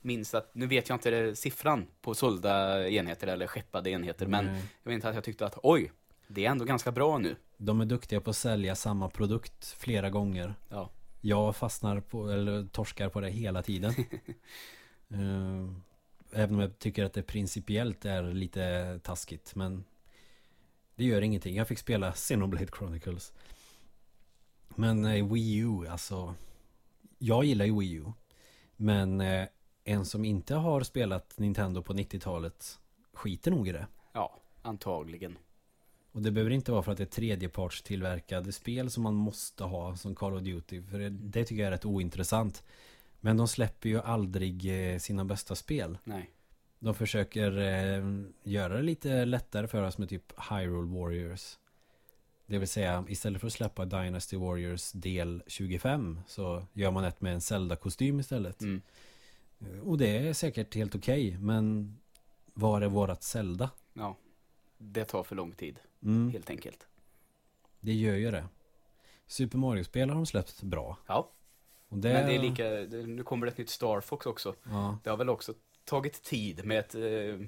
minst att, nu vet jag inte siffran på sålda enheter eller skeppade enheter, men Nej. jag vet inte att jag tyckte att oj, det är ändå ganska bra nu. De är duktiga på att sälja samma produkt flera gånger. Ja, Jag fastnar på, eller torskar på det hela tiden. Eh, Även om jag tycker att det principiellt är lite taskigt. Men det gör ingenting. Jag fick spela Xenoblade Chronicles. Men eh, Wii U, alltså. Jag gillar ju Wii U. Men eh, en som inte har spelat Nintendo på 90-talet skiter nog i det. ja, antagligen. Och det behöver inte vara för att det är tredjepartstillverkade spel som man måste ha som Call of Duty. För det, det tycker jag är rätt ointressant. Men de släpper ju aldrig eh, sina bästa spel. Nej. De försöker eh, göra det lite lättare för oss med typ Hyrule Warriors. Det vill säga istället för att släppa Dynasty Warriors del 25 så gör man ett med en Zelda-kostym istället. Mm. Och det är säkert helt okej. men var är vårat Zelda? Ja, det tar för lång tid, Mm, helt enkelt. det gör ju det. Super Mario-spel har de släppt bra. Ja, det, men det är lika, nu kommer det ett nytt Star Fox också. Ja, Det har väl också tagit tid med ett eh,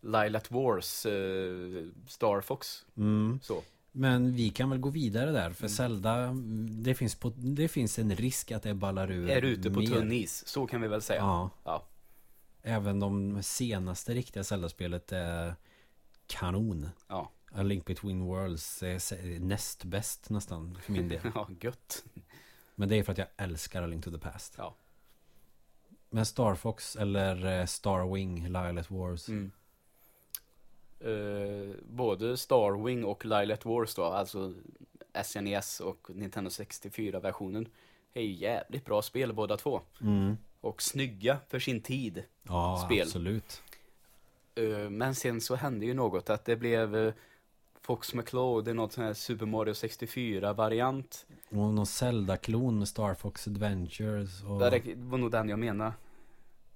Lilat Wars eh, Star Fox. mm. Så. Men vi kan väl gå vidare där. För Mm. Zelda, det finns, på, det finns en risk att det ballar ur Är ute på mer. tunn is, så kan vi väl säga. Ja. Ja. Även de senaste riktiga Zelda-spelet är kanon. Ja, A Link Between Worlds är näst bäst nästan för min del. ja gött. Men det är för att jag älskar A Link to the Past. Ja. Men Star Fox eller eh, Starwing, Lilat Wars. Mm. Eh, både Starwing och Lilat Wars då, alltså SNES och Nintendo 64-versionen, är ju jävligt bra spel båda två. Mm. Och snygga för sin tid. Ja, Spel. absolut. Eh, men sen så hände ju något, att det blev eh, Fox McCloud, något sån här Super Mario 64-variant. Och någon Zelda-klon med Star Fox Adventures. Och Det var nog den jag menade.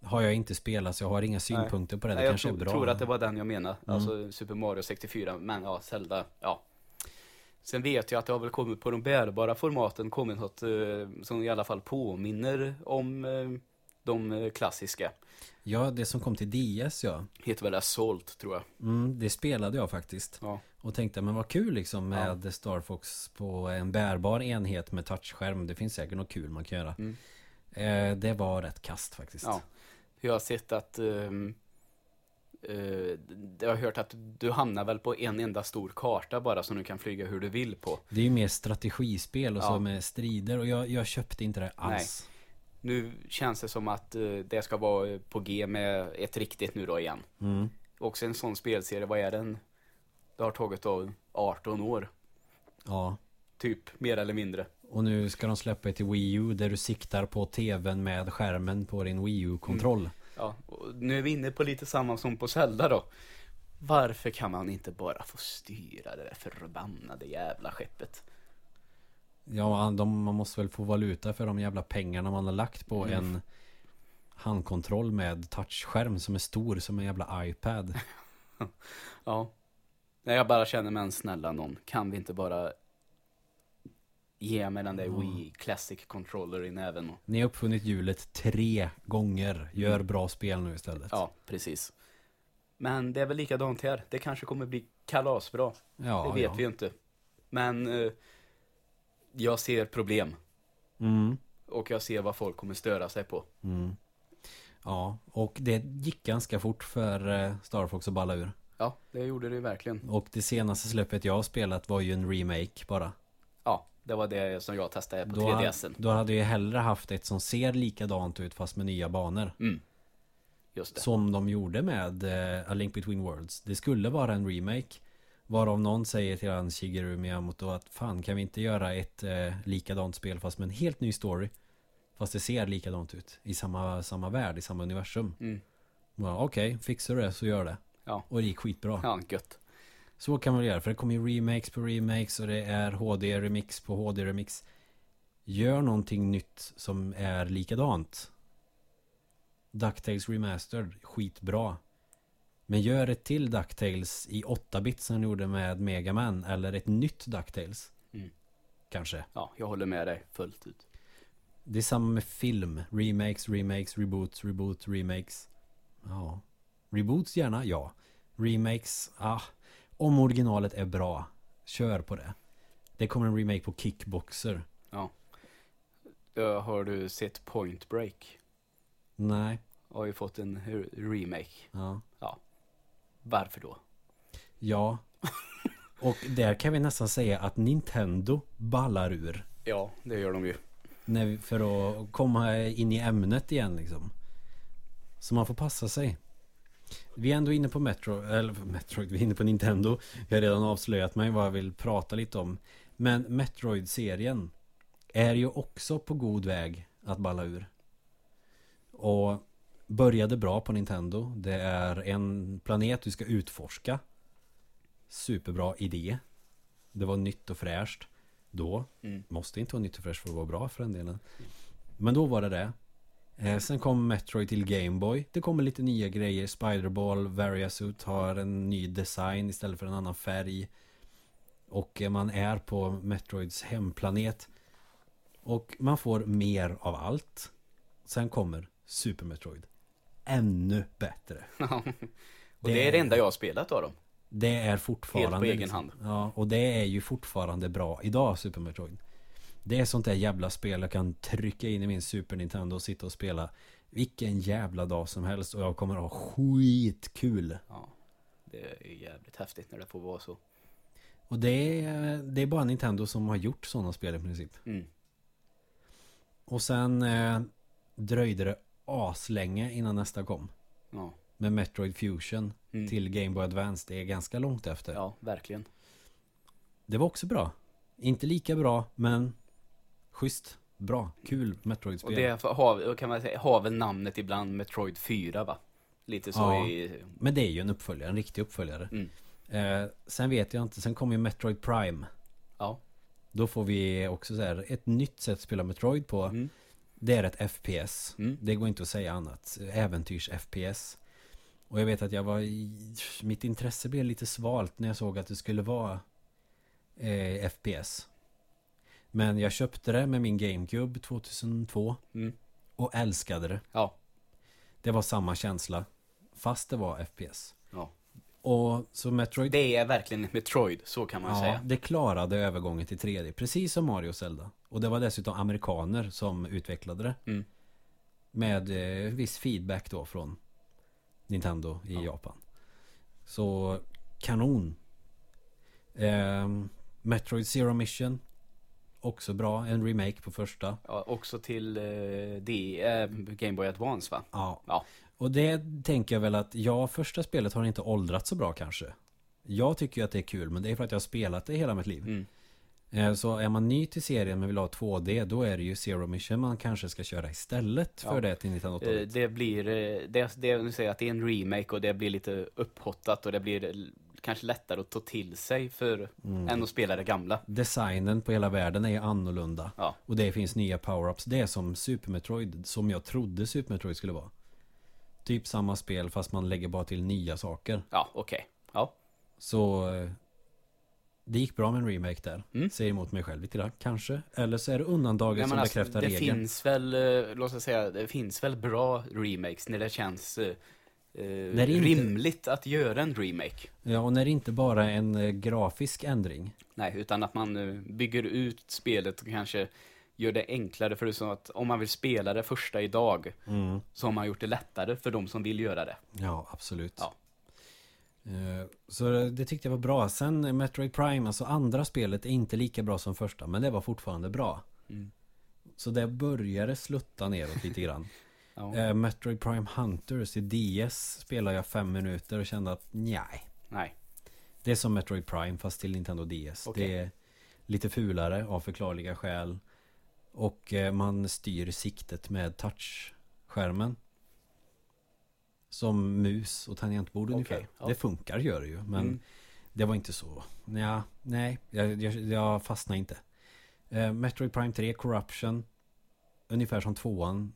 Har jag inte spelat så jag har inga synpunkter på det. Det Nej, jag kanske tror, är bra. tror att det var den jag menade. Mm. Alltså Super Mario 64, men ja, Zelda, ja. Sen vet jag att det har väl kommit på de bärbara formaten, kommit något eh, som i alla fall påminner om eh, de eh, klassiska. Ja, det som kom till DS ja. Heter väl Assault, tror jag. Mm, det spelade jag faktiskt. Ja. Och tänkte, men vad kul liksom med Star Fox på en bärbar enhet med touchskärm. Det finns säkert något kul man kan göra. Mm. Eh, det var rätt kast faktiskt. Ja. Jag har sett att ehm, eh, jag har hört att du hamnar väl på en enda stor karta bara som du kan flyga hur du vill på. Det är ju mer strategispel och Ja. så med strider och jag, jag köpte inte det alls. Nu känns det som att eh, det ska vara på G med ett riktigt nu då igen. Mm. Också en sån spelserie, vad är den? Det har tagit av 18 år, Ja. typ, mer eller mindre. Och nu ska de släppa det till Wii U där du siktar på tvn med skärmen på din Wii U-kontroll. Ja, och nu är vi inne på lite samma som på Zelda då. Varför kan man inte bara få styra det där förbannade jävla skeppet? Ja, de, man måste väl få valuta för de jävla pengarna man har lagt på Mm. en handkontroll med touchskärm som är stor som en jävla iPad. Ja. Nej, jag bara känner, men snälla någon, kan vi inte bara ge mig den där Wii Classic Controller i näven? Ni har uppfunnit hjulet tre gånger. Gör Mm. bra spel nu istället. Ja, precis. Men det är väl likadant här. Det kanske kommer bli kalasbra. ja det vet ja. vi ju inte. Men eh, jag ser problem. Mm. Och jag ser vad folk kommer störa sig på. Mm. Ja, och det gick ganska fort för eh, Star Fox att balla ur. Ja, det gjorde det verkligen. Och det senaste släppet jag har spelat var ju en remake bara. Det var det som jag testade på Då, 3DSen. då hade jag hellre haft ett som ser likadant ut fast med nya banor. Mm. Just det. Som de gjorde med eh, A Link Between Worlds. Det skulle vara en remake. Varav någon säger till han Shigeru Miyamoto att fan kan vi inte göra ett eh, likadant spel fast med en helt ny story. Fast det ser likadant ut. I samma, samma värld, i samma universum. Mm. Ja, Okej, fixar du det så gör det. Ja. Och det gick skitbra. Ja, gött. Så kan man göra, för det kommer ju remakes på remakes och det är HD-remix på HD-remix. Gör någonting nytt som är likadant. DuckTales Remastered, skitbra. Men gör ett till DuckTales i 8-bit som ni gjorde med Mega Man eller ett nytt DuckTales. Mm. Kanske. Ja, jag håller med dig fullt ut. Det är samma med film. Remakes, remakes, reboots, reboot, remakes. Ja. Reboots gärna, ja. Remakes, ah. Om originalet är bra, kör på det. Det kommer en remake på Kickboxer. Uh, har du sett Point Break? Nej, Har ju fått en re- remake. ja. Varför då? Ja. Och där kan vi nästan säga att Nintendo ballar ur. Ja, det gör de ju. När för att komma in i ämnet igen liksom. Så man får passa sig. Vi är ändå inne på Metro, eller Metroid, vi är inne på Nintendo. Jag har redan avslöjat mig vad jag vill prata lite om. Men Metroid-serien är ju också på god väg att balla ur. Och började bra på Nintendo. Det är en planet du ska utforska. Superbra idé. Det var nytt och fräscht då. Mm. Måste inte vara nytt och fräscht för att vara bra för den delen. Men då var det det. Eh, sen kom Metroid till Game Boy. Det kommer lite nya grejer. Spiderball, Variasuit har en ny design istället för en annan färg. Och eh, man är på Metroids hemplanet. Och man får mer av allt. Sen kommer Super Metroid. Ännu bättre. och Det det är är- det enda jag har spelat av dem. Det är fortfarande Helt på egen liksom- hand. Ja, och det är ju fortfarande bra idag, Super Metroid. Det är sånt där jävla spel jag kan trycka in i min Super Nintendo och sitta och spela vilken jävla dag som helst och jag kommer ha skitkul. Ja, det är jävligt häftigt när det får vara så. Och det är, det är bara Nintendo som har gjort sådana spel i princip. Mm. Och sen eh, dröjde det aslänge innan nästa kom. Ja. Med Metroid Fusion Mm. till Game Boy Advance. Det är ganska långt efter. ja, verkligen. Det var också bra. Inte lika bra, men schysst. Bra. Kul Och Metroid-spel. det har, kan man säga, har väl namnet ibland Metroid 4 va? Lite så Ja. i... Men det är ju en uppföljare, en riktig uppföljare. Mm. Eh, sen vet jag inte, sen kommer ju Metroid Prime. Ja. Då får vi också så här, ett nytt sätt att spela Metroid på. Mm. Det är ett FPS. Mm. Det går inte att säga annat. Äventyrs-FPS. Och jag vet att jag var i, Mitt intresse blev lite svalt när jag såg att det skulle vara eh, FPS. Men jag köpte det med min GameCube 2002 Mm. och älskade det. Ja. Det var samma känsla. Fast det var FPS. Ja. Och så Metroid Det är verkligen Metroid, så kan man Ja, säga. det klarade övergången till 3D. Precis som Mario och Zelda. Och det var dessutom amerikaner som utvecklade det. Mm. Med eh, viss feedback då från Nintendo i Ja. Japan. Så kanon. Ehm, Metroid Zero Mission. Också bra. En remake på första. Ja, också till eh, eh, Game Boy Advance va? Ja. Ja. Och det tänker jag väl att ja, första spelet har inte åldrats så bra kanske. Jag tycker ju att det är kul, men det är för att jag har spelat det hela mitt liv. Mm. Eh, Så är man ny till serien men vill ha 2D, då är det ju Zero Mission man kanske ska köra istället för Ja. det till 1908 Eh, det blir, det, det, du säger att det är en remake och det blir lite upphottat och det blir kanske lättare att ta till sig för Mm. än att spela det gamla. Designen på hela världen är annorlunda. Ja. Och det finns nya power-ups. Det är som Super Metroid, som jag trodde Super Metroid skulle vara. Typ samma spel fast man lägger bara till nya saker. Ja, okej. Ja. Så eh, det gick bra med en remake där. Mm. Säger emot mig själv lite grann, kanske. Eller så är det undantaget Nej, som alltså, bekräftar det regeln. finns väl, eh, låt oss säga, det finns väl bra remakes när det känns eh, När det inte- rimligt att göra en remake. Ja, och när det inte bara är en eh, grafisk ändring. Nej, utan att man eh, bygger ut spelet och kanske gör det enklare för det så att om man vill spela det första idag så har man gjort det lättare för de som vill göra det. Ja, absolut. Ja. Eh, Så det tyckte jag var bra. Sen Metroid Prime, alltså andra spelet är inte lika bra som första, men det var fortfarande bra. Mm. Så det började slutta neråt lite grann. Ja. Eh, Metroid Prime Hunters i DS spelade jag fem minuter och kände att nej. Nej. Det är som Metroid Prime fast till Nintendo DS. Okej. Det är lite fulare av förklarliga skäl. Och eh, man styr siktet med touchskärmen. Som mus och tangentbord Okej, ungefär. ja. Det funkar gör det ju. Men Mm. det var inte så. Nja, nej, jag, jag, jag fastnade inte. Eh, Metroid Prime 3 Corruption. Ungefär som tvåan.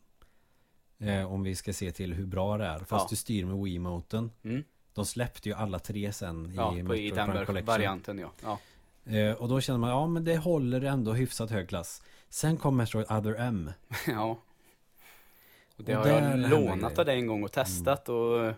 Eh, om vi ska se till hur bra det är. Fast Ja. du styr med Wiimoten. Mm. De släppte ju alla tre sen Ja, i på, i den varianten ja. ja. Eh, och då känner man, ja men det håller ändå hyfsat hög klass. Sen kom Metroid Other M. ja. Och det Och har jag lånat av dig en gång och testat och eh,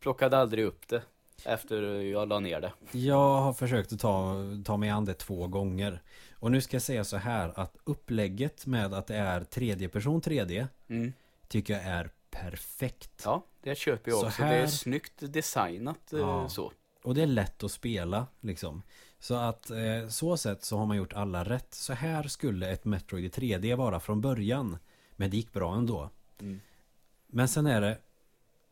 plockade aldrig upp det efter jag la ner det. Jag har försökt att ta, ta mig an det två gånger. Och nu ska jag säga så här att upplägget med att det är tredje person 3D Mm. tycker jag är perfekt. Ja, det köper jag Så också. här- Det är snyggt designat eh, Ja. så. Och det är lätt att spela liksom. Så att eh, så sätt så har man gjort alla rätt. Så här skulle ett Metroid i 3D vara från början. Men det gick bra ändå. Mm. Men sen är det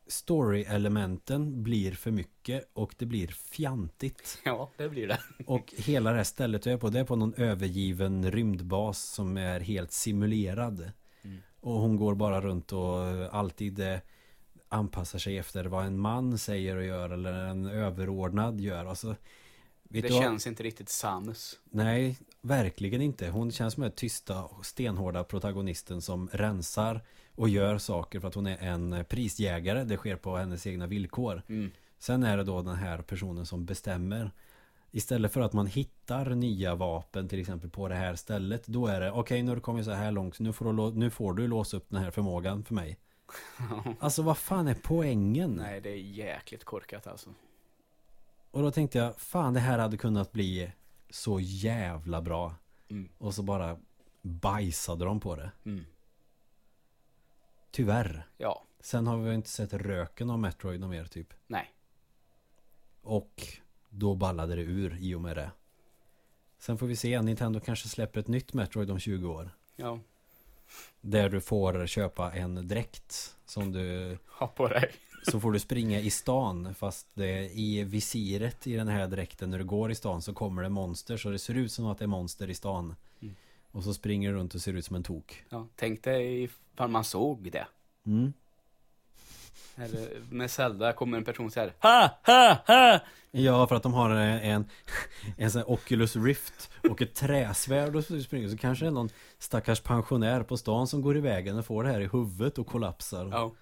Story-elementen blir för mycket och det blir fjantigt. Ja, det blir det. Och hela det här stället jag är på, det är på någon övergiven rymdbas som är helt simulerad. Mm. Och hon går bara runt och eh, alltid eh, anpassar sig efter vad en man säger och gör eller en överordnad gör. Alltså, vet det känns inte riktigt Samus. Nej, verkligen inte. Hon känns som den tysta och stenhårda protagonisten som rensar och gör saker för att hon är en prisjägare. Det sker på hennes egna villkor. Mm. Sen är det då den här personen som bestämmer. Istället för att man hittar nya vapen till exempel på det här stället. Då är det okej nu har du kommit så här långt. Nu får, du, nu får du låsa upp den här förmågan för mig. Alltså vad fan är poängen? Nej, det är jäkligt korkat alltså. Och då tänkte jag fan det här hade kunnat bli så jävla bra. Mm. Och så bara bajsade de på det. Mm. Tyvärr. Ja, Sen har vi inte sett röken av Metroid någon mer typ. nej. Och då ballade det ur i och med det. Sen får vi se, Nintendo kanske släpper ett nytt Metroid om 20 år. Ja, Där du får köpa en dräkt som du ha på dig. Så får du springa i stan fast det i visiret i den här dräkten när du går i stan så kommer det monster så det ser ut som att det är monster i stan. Mm. Och så springer du runt och ser ut som en tok. Ja, tänk dig ifall man såg det. Mm. Eller med Zelda kommer en person så här. Ha, ha, ha! Ja, för att de har en, en sån här Oculus Rift och ett träsvärd och så springer så kanske det är någon stackars pensionär på stan som går i vägen och får det här i huvudet och kollapsar. Ja,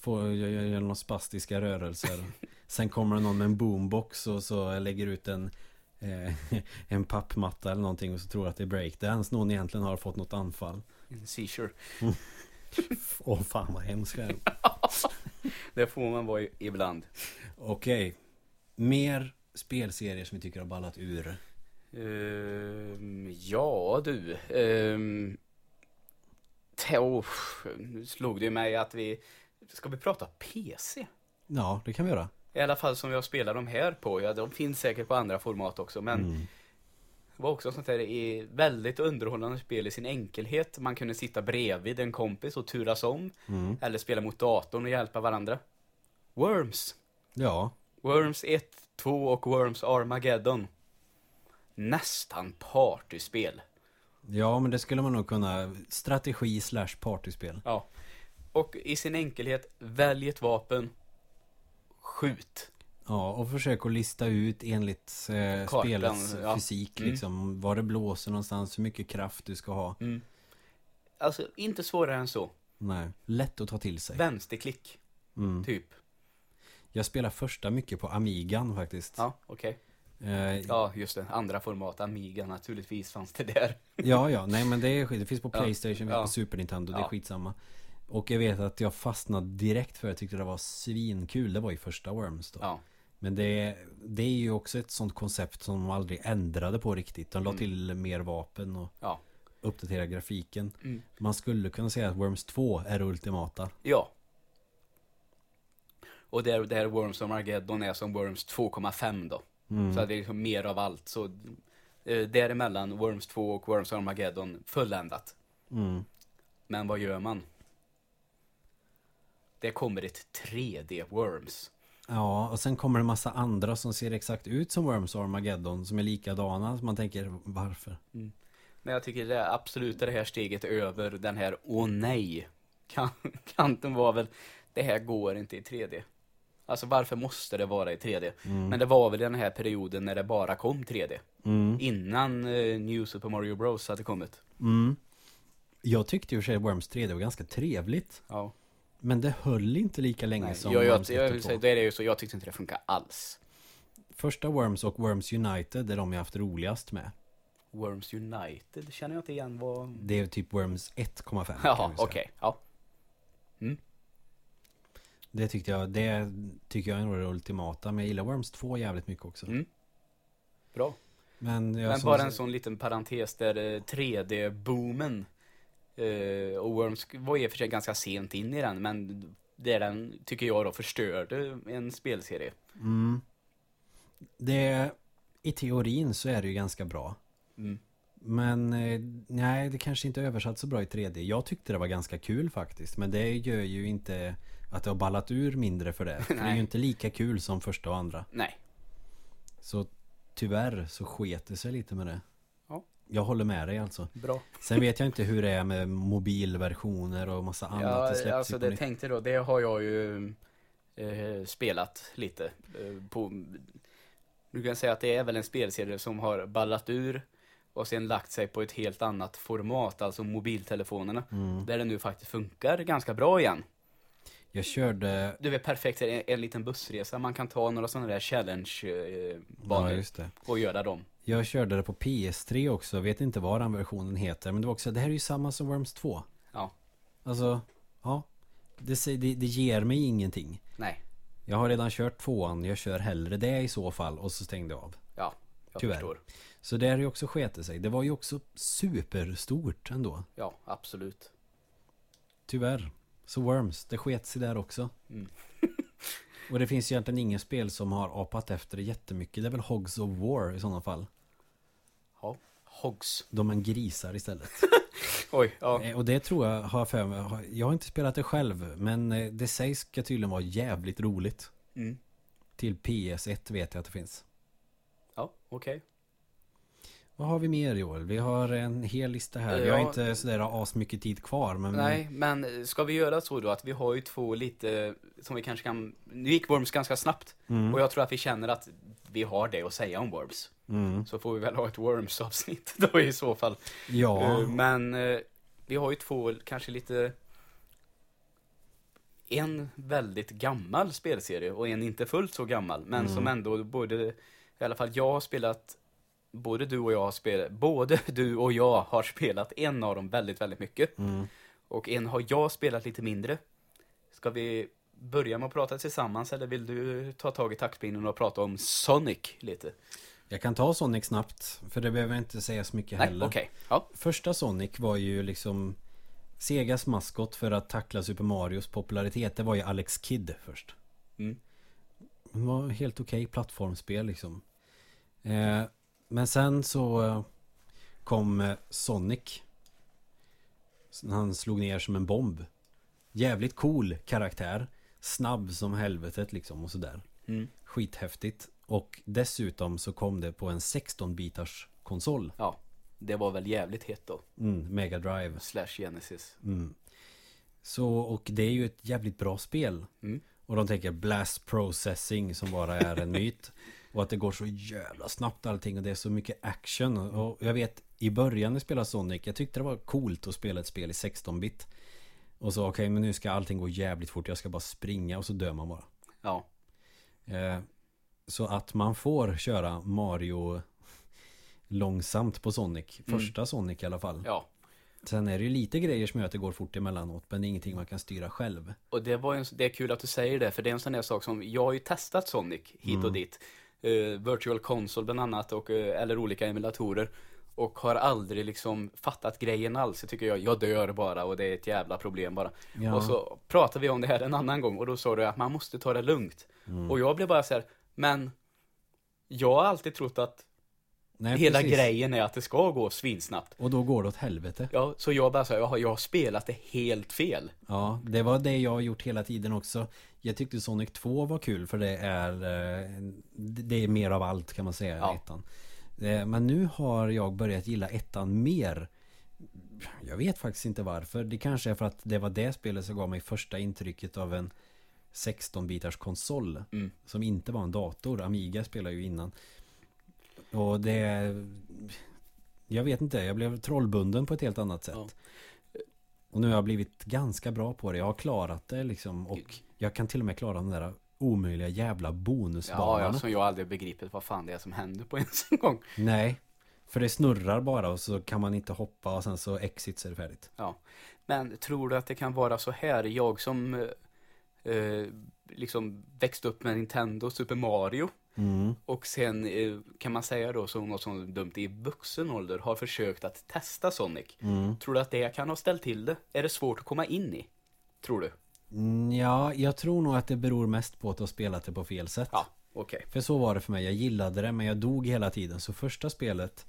Får göra gör, gör några spastiska rörelser. Sen kommer det någon med en boombox och så lägger ut en eh, en pappmatta eller någonting och så tror att det är breakdance. Någon egentligen har fått något anfall. en seizure. Åh fan vad hemskt det. Det får man vara ibland. Okej. Mer spelserier som vi tycker har ballat ur. Ehm, ja du. Oh, nu slog det mig att vi... Ska vi prata PC? Ja, det kan vi göra. I alla fall som jag spelar de här på. Ja, de finns säkert på andra format också. Men Mm. det var också sånt där i väldigt underhållande spel i sin enkelhet. Man kunde sitta bredvid en kompis och turas om. Mm. Eller spela mot datorn och hjälpa varandra. Worms. Ja, Worms 1, 2 och Worms Armageddon. Nästan partyspel. ja men det skulle man nog kunna. Strategi slash partyspel. Ja. Och i sin enkelhet, välj ett vapen. Skjut. Ja, och försök att lista ut enligt eh, Kartan, spelets ja. fysik Mm. liksom. Var det blåser någonstans, hur mycket kraft du ska ha. Mm. Alltså, inte svårare än så. Nej, lätt att ta till sig. Vänsterklick, Mm. typ. Jag spelar första mycket på Amigan faktiskt. Ja, okej. Eh, Ja, just det. Andra format, Amiga, naturligtvis fanns det där. Ja, ja, nej men det är skit. Det finns på Ja, Playstation, finns ja. på Super Nintendo, det är Ja. skitsamma. Och jag vet att jag fastnade direkt för jag tyckte det var svinkul. Det var i första Worms då. Ja. Men det, det är ju också ett sånt koncept som de aldrig ändrade på riktigt. De la Mm. till mer vapen och Ja. uppdaterade grafiken. Mm. Man skulle kunna säga att Worms 2 är det ultimata. Ja. Och där, där Worms Armageddon är som Worms 2,5 då. Mm. Så det är liksom mer av allt. Så eh, däremellan Worms 2 och Worms Armageddon fulländat. Mm. Men vad gör man? Det kommer ett 3D Worms. Ja, och sen kommer det en massa andra som ser exakt ut som Worms och Armageddon som är likadana. Så man tänker, varför? Men jag tycker det är absolut det här steget över den här åh nej. Kan, kanten var väl, det här går inte i 3D. Alltså varför måste det vara i 3D? Mm. Men det var väl den här perioden när det bara kom 3D. Mm. Innan eh, New Super Mario Bros hade kommit. Mm. Jag tyckte ju sig Worms 3D var ganska trevligt. Ja. Men det höll inte lika länge Nej, som jag, jag, Worms 1 jag, och jag, 2. det är ju så, jag tyckte inte det funkar alls. Första Worms och Worms United är de jag haft roligast med. Worms United känner jag inte igen vad... Det är typ Worms 1,5 kan Jaha, okej. Ja. Det tyckte jag, det tycker jag är nog det ultimata. Men jag gillar Worms 2 jävligt mycket också. Mm. Bra. Men, jag Men bara en sån liten parentes där eh, 3D-boomen eh, och Worms var i och för sig ganska sent in i den, men det den, tycker jag då, förstörde en spelserie. Mm. Det, I teorin så är det ju ganska bra. Mm. Men eh, nej, det kanske inte är översatt så bra i 3D. Jag tyckte det var ganska kul faktiskt. Men det gör ju inte att det har ballat ur mindre för det. För det är ju inte lika kul som första och andra. Nej. Så tyvärr så sket det sig lite med det. Ja. Jag håller med dig alltså. Bra. Sen vet jag inte hur det är med mobilversioner och massa annat. Ja, det alltså det tänkte då, det har jag ju eh, spelat lite eh, på. Du kan säga att det är väl en spelserie som har ballat ur och sen lagt sig på ett helt annat format, alltså mobiltelefonerna. Mm. Där det nu faktiskt funkar ganska bra igen. Jag körde... Du vet perfekt, en, en liten bussresa, man kan ta några sådana där challenge-banor Ja, just det. och göra dem. Jag körde det på PS3 också. Vet inte vad den versionen heter. Men det var också, det här är ju samma som Worms 2. Ja. Alltså, ja. Det, det, det ger mig ingenting. Nej, Jag har redan kört tvåan. Jag kör hellre det i så fall. Och så stängde jag av. ja, jag Tyvärr. förstår. Så det har ju också sketit sig. Det var ju också superstort ändå. Ja, absolut. Tyvärr. Så Worms, det sket sig där också. Mm. och det finns ju egentligen ingen spel som har apat efter det jättemycket. Det är väl Hogs of War i sådana fall. Hogs. De är grisar istället. Oj, ja. Eh, Och det tror jag har för mig. Jag har inte spelat det själv. Men eh, det sägs ska tydligen vara jävligt roligt. Mm. Till PS1 vet jag att det finns. Ja, okej. Vad har vi mer Joel? Vi har en hel lista här. Vi har inte sådär as mycket tid kvar. Men Nej, men ska vi göra så då att vi har ju två lite som vi kanske kan... Nu gick Worms ganska snabbt Mm. och jag tror att vi känner att vi har det att säga om Worms. Mm. Så får vi väl ha ett Worms-avsnitt då i så fall. Ja. Eh, Men eh, vi har ju två kanske lite... En väldigt gammal spelserie och en inte fullt så gammal. Men Mm. som ändå både, i alla fall jag har spelat, både du och jag har spelat, både du och jag har spelat en av dem väldigt, väldigt mycket. Mm. Och en har jag spelat lite mindre. Ska vi börja med att prata tillsammans eller vill du ta tag i taktpinnen och prata om Sonic lite? Jag kan ta Sonic snabbt. För det behöver inte säga så mycket Nej, heller. okej. Ja. Första Sonic var ju liksom Segas maskot för att tackla Super Marios popularitet Det var ju Alex Kidd först Mm. Det var helt okej plattformsspel liksom eh, Men sen så eh, Kom eh, Sonic Han slog ner som en bomb Jävligt cool karaktär Snabb som helvetet liksom och sådär Mm. Skithäftigt Och dessutom så kom det på en 16-bitars konsol Ja, det var väl jävligt hett då. mm, Mega Drive Slash Genesis. mm. Så och det är ju ett jävligt bra spel Mm. Och de tänker blast processing som bara är en myt Och att det går så jävla snabbt allting och det är så mycket action Och jag vet i början när jag spelade Sonic Jag tyckte det var coolt att spela ett spel i 16-bit Och så okej men nu ska allting gå jävligt fort Jag ska bara springa och så dör man bara Ja, eh, Så att man får köra Mario Långsamt på Sonic Första Sonic i alla fall ja. Sen är det ju lite grejer som gör att det går fort emellanåt Men det är ingenting man kan styra själv Och det var en, det är kul att du säger det, för det är en sån där sak som, jag har ju testat Sonic hit och dit. Eh, Virtual Console bland annat, och, eh, eller olika emulatorer. Och har aldrig liksom fattat grejen alls. Jag tycker jag, jag dör bara och det är ett jävla problem bara. Ja. Och så pratade vi om det här en annan gång och då sa du att man måste ta det lugnt. Mm. Och jag blev bara så här, men jag har alltid trott att Nej, hela precis. grejen är att det ska gå svinsnabbt. Och då går det åt helvete Ja, så jag bara här, jag har, spelat det helt fel. Ja, det var det jag har gjort hela tiden också Jag tyckte Sonic 2 var kul för det är eh, Det är mer av allt kan man säga Ja. ettan Eh, Men nu har jag börjat gilla ettan mer Jag vet faktiskt inte varför Det kanske är för att det var det spelet som gav mig första intrycket av en 16-bitars konsol Mm. Som inte var en dator Amiga spelade ju innan Och det Jag vet inte, jag blev trollbunden på ett helt annat sätt Ja. Och nu har jag blivit ganska bra på det Jag har klarat det liksom Och jag kan till och med klara de där omöjliga jävla Ja, bonusbanorna ja, som jag aldrig begripit vad fan det är som händer på ens en gång. Nej För det snurrar bara och så kan man inte hoppa och sen så exit så är det färdigt Ja. Men tror du att det kan vara så här, jag som eh, liksom växte upp med Nintendo Super Mario mm. och sen eh, kan man säga då som något som dumt i vuxen ålder har försökt att testa Sonic. Mm. Tror du att det kan ha ställt till det? Är det svårt att komma in i? Tror du? Mm, Ja, jag tror nog att det beror mest på att du har spelat det på fel sätt Ja, okej. För så var det för mig, jag gillade det men jag dog hela tiden Så första spelet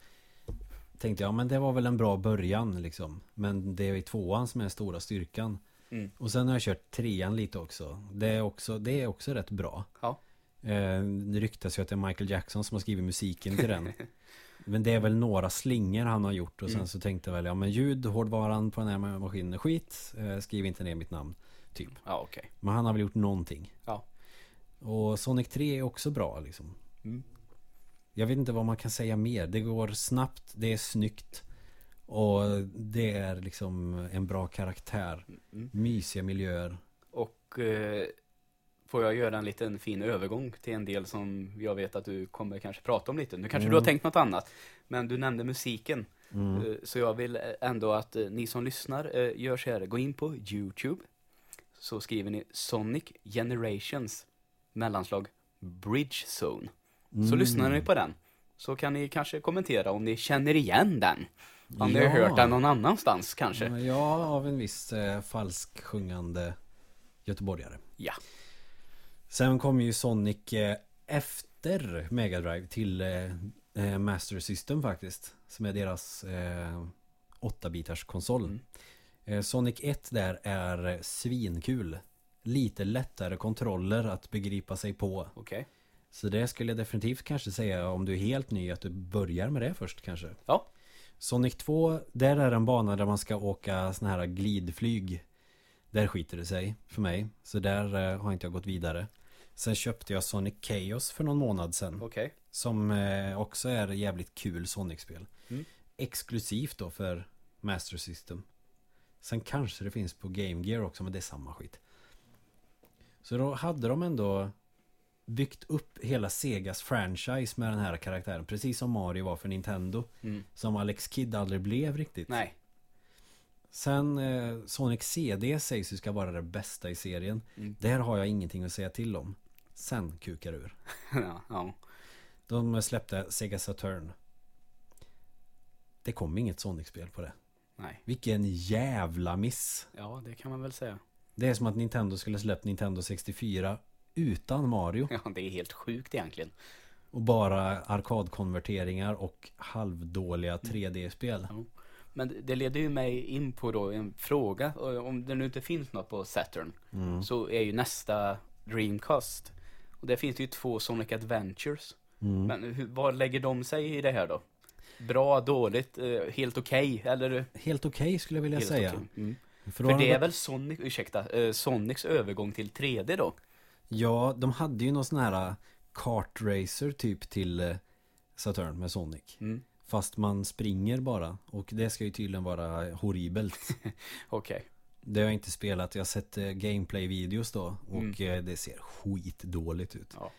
Tänkte jag, men det var väl en bra början liksom Men det är i tvåan som är den stora styrkan Mm. Och sen har jag kört trean lite också Det är också, det är också rätt bra Ja. eh, Det ryktas ju att det är Michael Jackson som har skrivit musiken till den Men det är väl några slingor han har gjort Och sen Mm. så tänkte jag väl, ja men ljud, hårdvaran på den här maskinen är skit eh, Skriv inte ner mitt namn Typ Ja, okej. Men han har väl gjort någonting Ja. Och Sonic 3 är också bra liksom Mm. Jag vet inte vad man kan säga mer Det går snabbt, det är snyggt Och det är liksom en bra karaktär Mm. Mysiga miljöer Och eh, får jag göra en liten fin övergång till en del som jag vet att du kommer kanske prata om lite. Nu kanske Mm. du har tänkt något annat. Men du nämnde musiken. mm. Eh, Så jag vill ändå att eh, ni som lyssnar eh, gör så här. Gå in på YouTube. Så skriver ni Sonic Generations mellanslag Bridge Zone. Så Mm. lyssnar ni på den. Så kan ni kanske kommentera om ni känner igen den. Om ni Ja. har hört den någon annanstans kanske. Ja, av en viss eh, falsk sjungande göteborgare Ja. Sen kom ju Sonic eh, efter Mega Drive till eh, eh, Master System faktiskt Som är deras eh, 8-bitars konsol Mm. eh, Sonic 1 där är svinkul Lite lättare kontroller att begripa sig på Okej. Så det skulle jag definitivt kanske säga om du är helt ny att du börjar med det först kanske Ja. Sonic 2, där är en bana där man ska åka såna här glidflyg. Där skiter det sig för mig Så där eh, har inte jag gått vidare. Sen köpte jag Sonic Chaos för någon månad sedan Okej. Som eh, också är jävligt kul Sonic-spel. Mm. Exklusivt då för Master System. Sen kanske det finns på Game Gear också men det är samma skit. Så då hade de ändå Byggt upp hela Segas franchise med den här karaktären Precis som Mario var för Nintendo Mm. Som Alex Kidd aldrig blev riktigt Nej. Sen eh, Sonic CD sägs ju ska vara det bästa i serien Mm. Där har jag ingenting att säga till om Sen kukar ur ja, ja. De släppte Sega Saturn Det kom inget Sonic-spel på det Nej. Vilken jävla miss. Ja, det kan man väl säga. Det är som att Nintendo skulle släppt Nintendo 64 utan Mario. Ja, det är helt sjukt egentligen. Och bara arkadkonverteringar och halvdåliga 3D-spel. Ja. Men det leder ju mig in på då en fråga. Om det nu inte finns något på Saturn Mm. så är ju nästa Dreamcast. Och där finns det ju två Sonic Adventures. Mm. Men hur, vad lägger de sig i det här då? Bra, dåligt, eh, helt okej eller? Helt okej skulle jag vilja Helt säga. okej? Mm. För, För det är väl Sonic, ursäkta, eh, Sonics övergång till 3D då? Ja, de hade ju någon sån här kartracer typ till eh, Saturn med Sonic. Mm. Fast man springer bara. Och det ska ju tydligen vara horribelt. Okej. Det har jag inte spelat. Jag har sett eh, gameplay-videos då. Och Mm. det ser skitdåligt ut. Ja.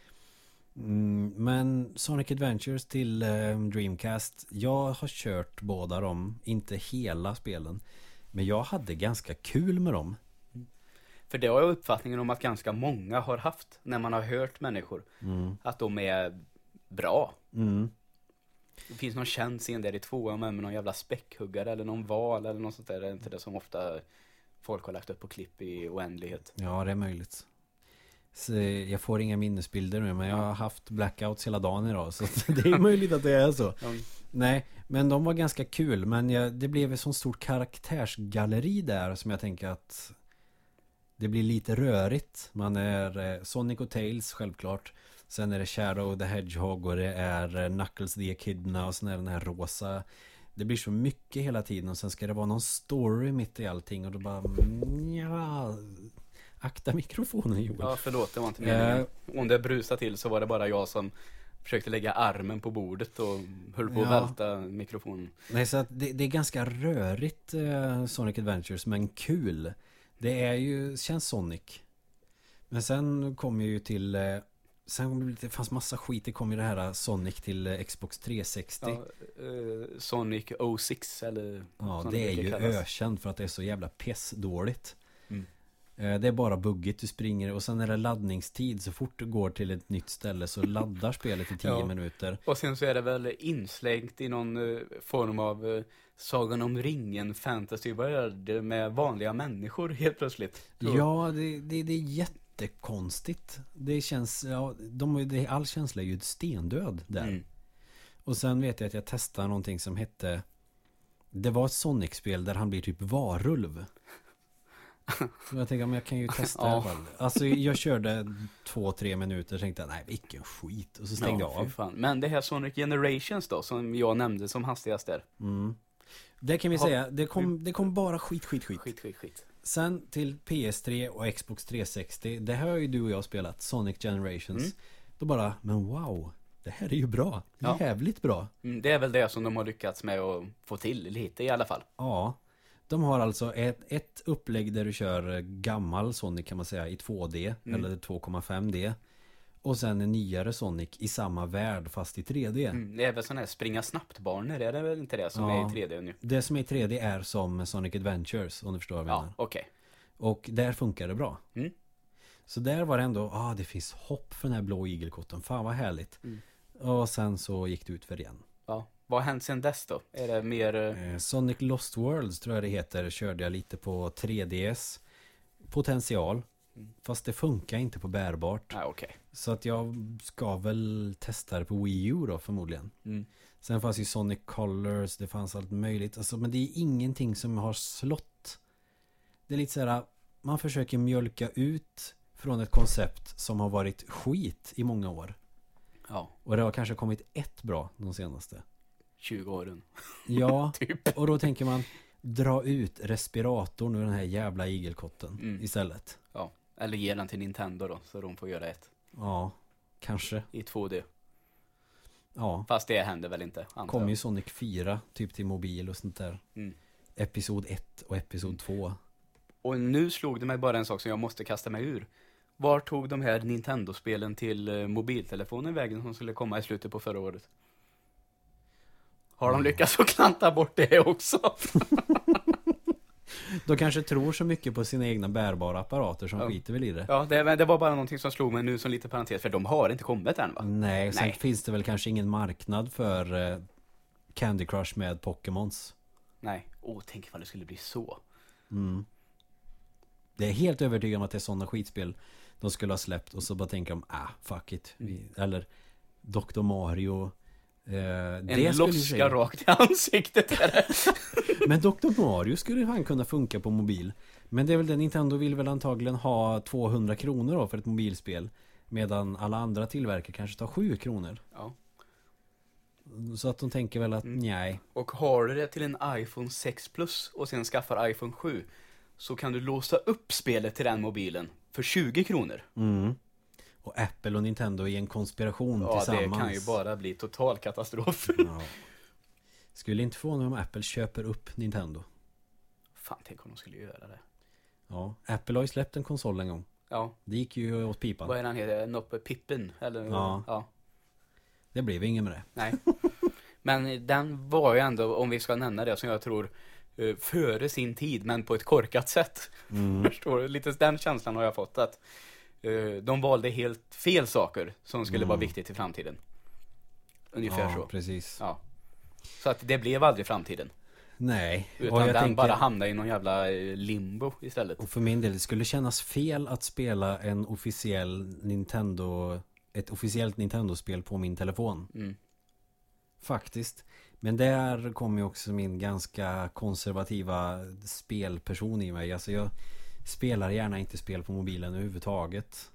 Mm, men Sonic Adventures till eh, Dreamcast. Jag har kört båda dem. Inte hela spelen. Men jag hade ganska kul med dem. För det har jag uppfattningen om att ganska många har haft när man har hört människor. Mm. Att de är bra. Mm. Det finns någon känd scen där i tvåan med någon jävla späckhuggare eller någon val eller något sånt där. Det är inte det som ofta folk har lagt upp på klipp i oändlighet. Ja, det är möjligt. Så jag får inga minnesbilder nu, men jag har haft blackouts hela dagen idag. Så det är möjligt att det är så. Ja. Nej, men de var ganska kul. Men jag, det blev ett sånt stort karaktärsgalleri där som jag tänker att det blir lite rörigt. Man är eh, Sonic och Tails självklart. Sen är det Shadow the Hedgehog och det är eh, Knuckles the Echidna och sen är den här rosa. Det blir så mycket hela tiden och sen ska det vara någon story mitt i allting och då bara ja, Akta mikrofonen Joel. Ja, förlåt, det var inte meningen. Om det brusade till så var det bara jag som försökte lägga armen på bordet och höll på att Ja. välta mikrofonen. Nej, så att det, det är ganska rörigt eh, Sonic Adventures, men kul. Det är ju, känns Sonic. Men sen kom ju till, eh, sen det, fanns massa skit. Det kom ju det här eh, Sonic till eh, Xbox 360. Ja, eh, Sonic 06 eller Ja, det är ju kallas. ökänt för att det är så jävla pissdåligt. Mm. Eh, Det är bara buggigt, du springer och sen är det laddningstid. Så fort du går till ett nytt ställe så laddar spelet i 10 Ja. minuter. Och sen så är det väl inslängt i någon eh, form av eh, Sagan om ringen fantasy värld med vanliga människor helt plötsligt. Ja, det, det, det är jättekonstigt. Det känns, ja, de, det, all känsla är ju stendöd där. Mm. Och sen vet jag att jag testade någonting som hette Det var ett Sonic-spel där han blir typ varulv. Jag tänkte, men jag kan ju testa fall. Alltså jag körde två, tre minuter och tänkte, nej vilken skit. Och så stängde jag ja, fy av. fan. Men det här Sonic Generations då, som jag nämnde som hastigast där. Mm. Det kan vi Ha- säga, det kom, det kom bara skit, skit, skit. Skit, skit, skit. Sen till PS3 och Xbox 360 Det här har ju du och jag spelat Sonic Generations Mm. Då bara, men wow Det här är ju bra Ja. Jävligt bra Mm, det är väl det som de har lyckats med att få till lite i alla fall. Ja De har alltså ett, ett upplägg där du kör gammal Sonic kan man säga i 2D Mm. Eller 2,5D Och sen en nyare Sonic i samma värld fast i 3D Mm, det är väl sådana här springa snabbt-banor, är det väl inte det som Ja. är i 3D nu? Det som är i 3D är som Sonic Adventures om du förstår vad jag Ja, menar okej. Och där funkar det bra Mm. Så där var det ändå, ah det finns hopp för den här blå igelkotten, fan vad härligt Mm. Och sen så gick det ut för igen Ja. Vad har hänt sen dess då? Är det mer... eh, eh, Sonic Lost Worlds tror jag det heter, körde jag lite på 3DS Potential. Mm. Fast det funkar inte på bärbart. Nej, okej. Så att jag ska väl testa det på Wii U då förmodligen. Mm. Sen fanns ju Sonic Colors, det fanns allt möjligt. Alltså, Men det är ingenting som har slått. Det är lite så här Man försöker mjölka ut Från ett koncept som har varit skit i många år. Ja, Och det har kanske kommit ett bra de senaste 20 åren. Ja, Typ. och då tänker man Dra ut respiratorn ur den här jävla igelkotten Mm. istället Ja. Eller ge den till Nintendo då, så de får göra ett. Ja, kanske I 2D. Ja, Fast det händer väl inte, antar kom ju. Sonic 4 Typ till mobil och sånt där Mm. Episod 1 och Episod 2 Och nu slog det mig bara en sak som jag måste kasta mig ur. Var tog de här Nintendo-spelen till eh, mobiltelefonen vägen som skulle komma i slutet på förra året? Har de Mm. lyckats att klanta bort det också? De kanske tror så mycket på sina egna bärbara apparater som Ja. skiter väl i det. Ja, det, det var bara någonting som slog mig nu som lite parentes, för de har inte kommit än va? Nej, sen Nej. finns det väl kanske ingen marknad för eh, Candy Crush med Pokémons. Nej, Åh, tänk ifall det skulle bli så. Mm. Det är helt övertygad om att det är sådana skitspel de skulle ha släppt och så bara tänker de, ah, fuck it. Vi, eller Dr. Mario. Eh, En loska rakt i ansiktet. Är. Men Dr. Mario skulle fan kunna funka på mobil. Men det är väl det, Nintendo vill väl antagligen ha 200 kronor då för ett mobilspel. Medan alla andra tillverkare kanske tar 7 kronor. Ja. Så att de tänker väl att Mm. nej. Och har du det till en iPhone 6 Plus och sen skaffar iPhone 7 så kan du låsa upp spelet till den mobilen för 20 kronor. Mm. Och Apple och Nintendo i en konspiration Ja, tillsammans. det kan ju bara bli total katastrof. Ja. Skulle inte förvåna mig om Apple köper upp Nintendo. Fan, tänk om de skulle göra det. Ja, Apple har ju släppt en konsol en gång. Ja, Det gick ju åt pipan. vad är den heter? Noppe Pippen? Eller? Ja. ja. Det blev inget med det. Nej. Men den var ju ändå, om vi ska nämna det, som jag tror eh, före sin tid, men på ett korkat sätt. Mm. Förstår du? Lite den känslan har jag fått att de valde helt fel saker som skulle vara Mm. viktigt i framtiden. Ungefär ja, så. precis. Ja. Så att det blev aldrig framtiden. Nej. Utan och jag den tänker, bara hamnade i någon jävla eh, limbo istället. och för min del, det skulle kännas fel att spela en officiell Nintendo ett officiellt Nintendo-spel på min telefon. Mm. Faktiskt. Men där kommer ju också min ganska konservativa spelperson i mig. Alltså jag spelar gärna inte spel på mobilen överhuvudtaget.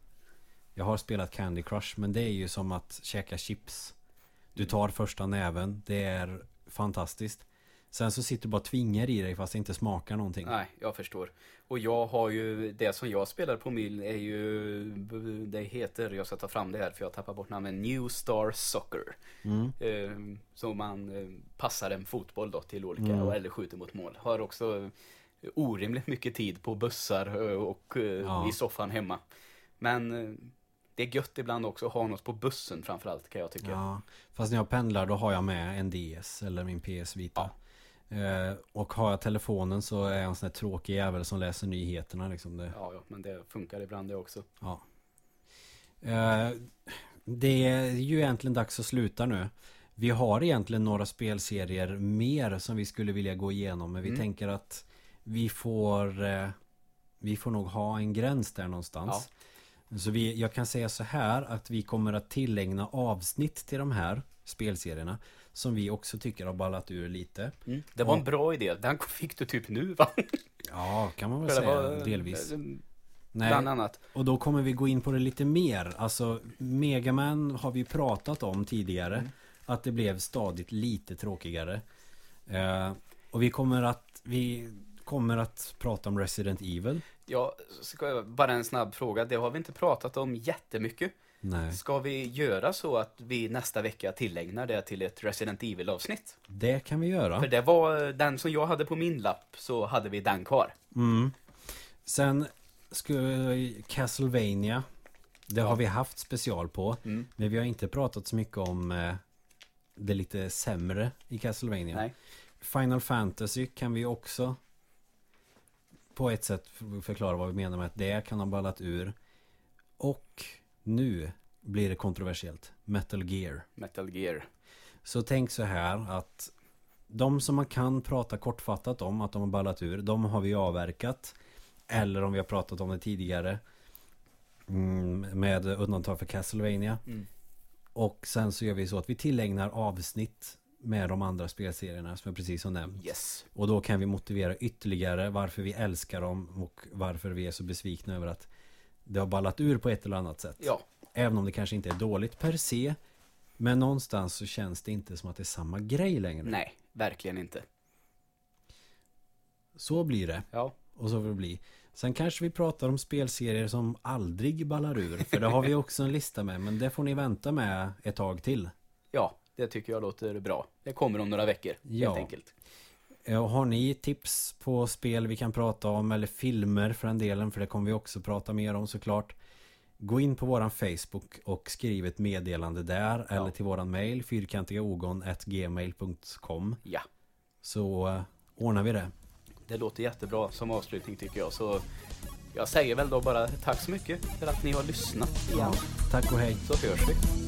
Jag har spelat Candy Crush men det är ju som att käka chips. Du tar första näven, det är fantastiskt. Sen så sitter du bara och tvingar i dig fast det inte smakar någonting. Nej, jag förstår. Och jag har ju, det som jag spelar på mil är ju, det heter, jag ska ta fram det här för jag tappar bort namnet, New Star Soccer. Mm. Eh, så man eh, passar en fotboll då till olika, Mm. eller skjuter mot mål. Har också orimligt mycket tid på bussar eh, och eh, Ja. i soffan hemma. Men eh, det är gött ibland också att ha något på bussen framförallt kan jag tycka. Ja, fast när jag pendlar då har jag med en DS eller min PS Vita. Eh, och har jag telefonen så är jag en sån här tråkig jävel som läser nyheterna liksom. Det, Ja, ja, men det funkar ibland det också. ja. eh, det är ju egentligen dags att sluta nu. Vi har egentligen några spelserier mer som vi skulle vilja gå igenom. Men vi Mm. tänker att vi får, eh, vi får nog ha en gräns där någonstans. Så vi, jag kan säga så här att vi kommer att tillägna avsnitt till de här spelserierna. Som vi också tycker har ballat ur lite. Mm. Det var Ja. en bra idé. Den fick du typ nu va? Ja, kan man väl För säga var, delvis. eh, Nej, Bland annat. och då kommer vi gå in på det lite mer. Alltså, Megaman har vi pratat om tidigare. Mm. Att det blev stadigt lite tråkigare. Eh, och vi kommer att vi kommer att prata om Resident Evil. Ja, ska jag, bara en snabb fråga. Det har vi inte pratat om jättemycket. Nej, Ska vi göra så att vi nästa vecka tillägnar det till ett Resident Evil-avsnitt? det kan vi göra. För det var eh, den som jag hade på min lapp, så hade vi den kvar. Mm. Sen skulle Castlevania. Det Ja. har vi haft special på. Mm. Men vi har inte pratat så mycket om eh, det lite sämre i Castlevania. Nej. Final Fantasy kan vi också på ett sätt förklara vad vi menar med att det kan ha ballat ur. Och nu blir det kontroversiellt. Metal Gear. Metal Gear. Så tänk så här att de som man kan prata kortfattat om att de har ballat ur, de har vi avverkat. Eller om vi har pratat om det tidigare. Mm, med undantag för Castlevania. Mm. Och sen så gör vi så att vi tillägnar avsnitt med de andra spelserierna som jag precis har nämnt. Yes. Och då kan vi motivera ytterligare varför vi älskar dem och varför vi är så besvikna över att det har ballat ur på ett eller annat sätt. Ja. Även om det kanske inte är dåligt per se. Men någonstans så känns det inte som att det är samma grej längre. Nej, verkligen inte. Så blir det. Ja. Och så får det bli. Sen kanske vi pratar om spelserier som aldrig ballar ur. För det har vi också en lista med. Men det får ni vänta med ett tag till. Ja, det tycker jag låter bra. Det kommer om några veckor, Ja. helt enkelt. Eh, Har ni tips på spel vi kan prata om eller filmer för den delen för det kommer vi också prata mer om såklart. Gå in på våran Facebook och skriv ett meddelande där eller till våran mail fyrkantigaogon.gmail.com Ja. Så eh, ordnar vi det. Det låter jättebra som avslutning tycker jag. Så jag säger väl då bara tack så mycket för att ni har lyssnat igen. Tack och hej. Så hörs vi.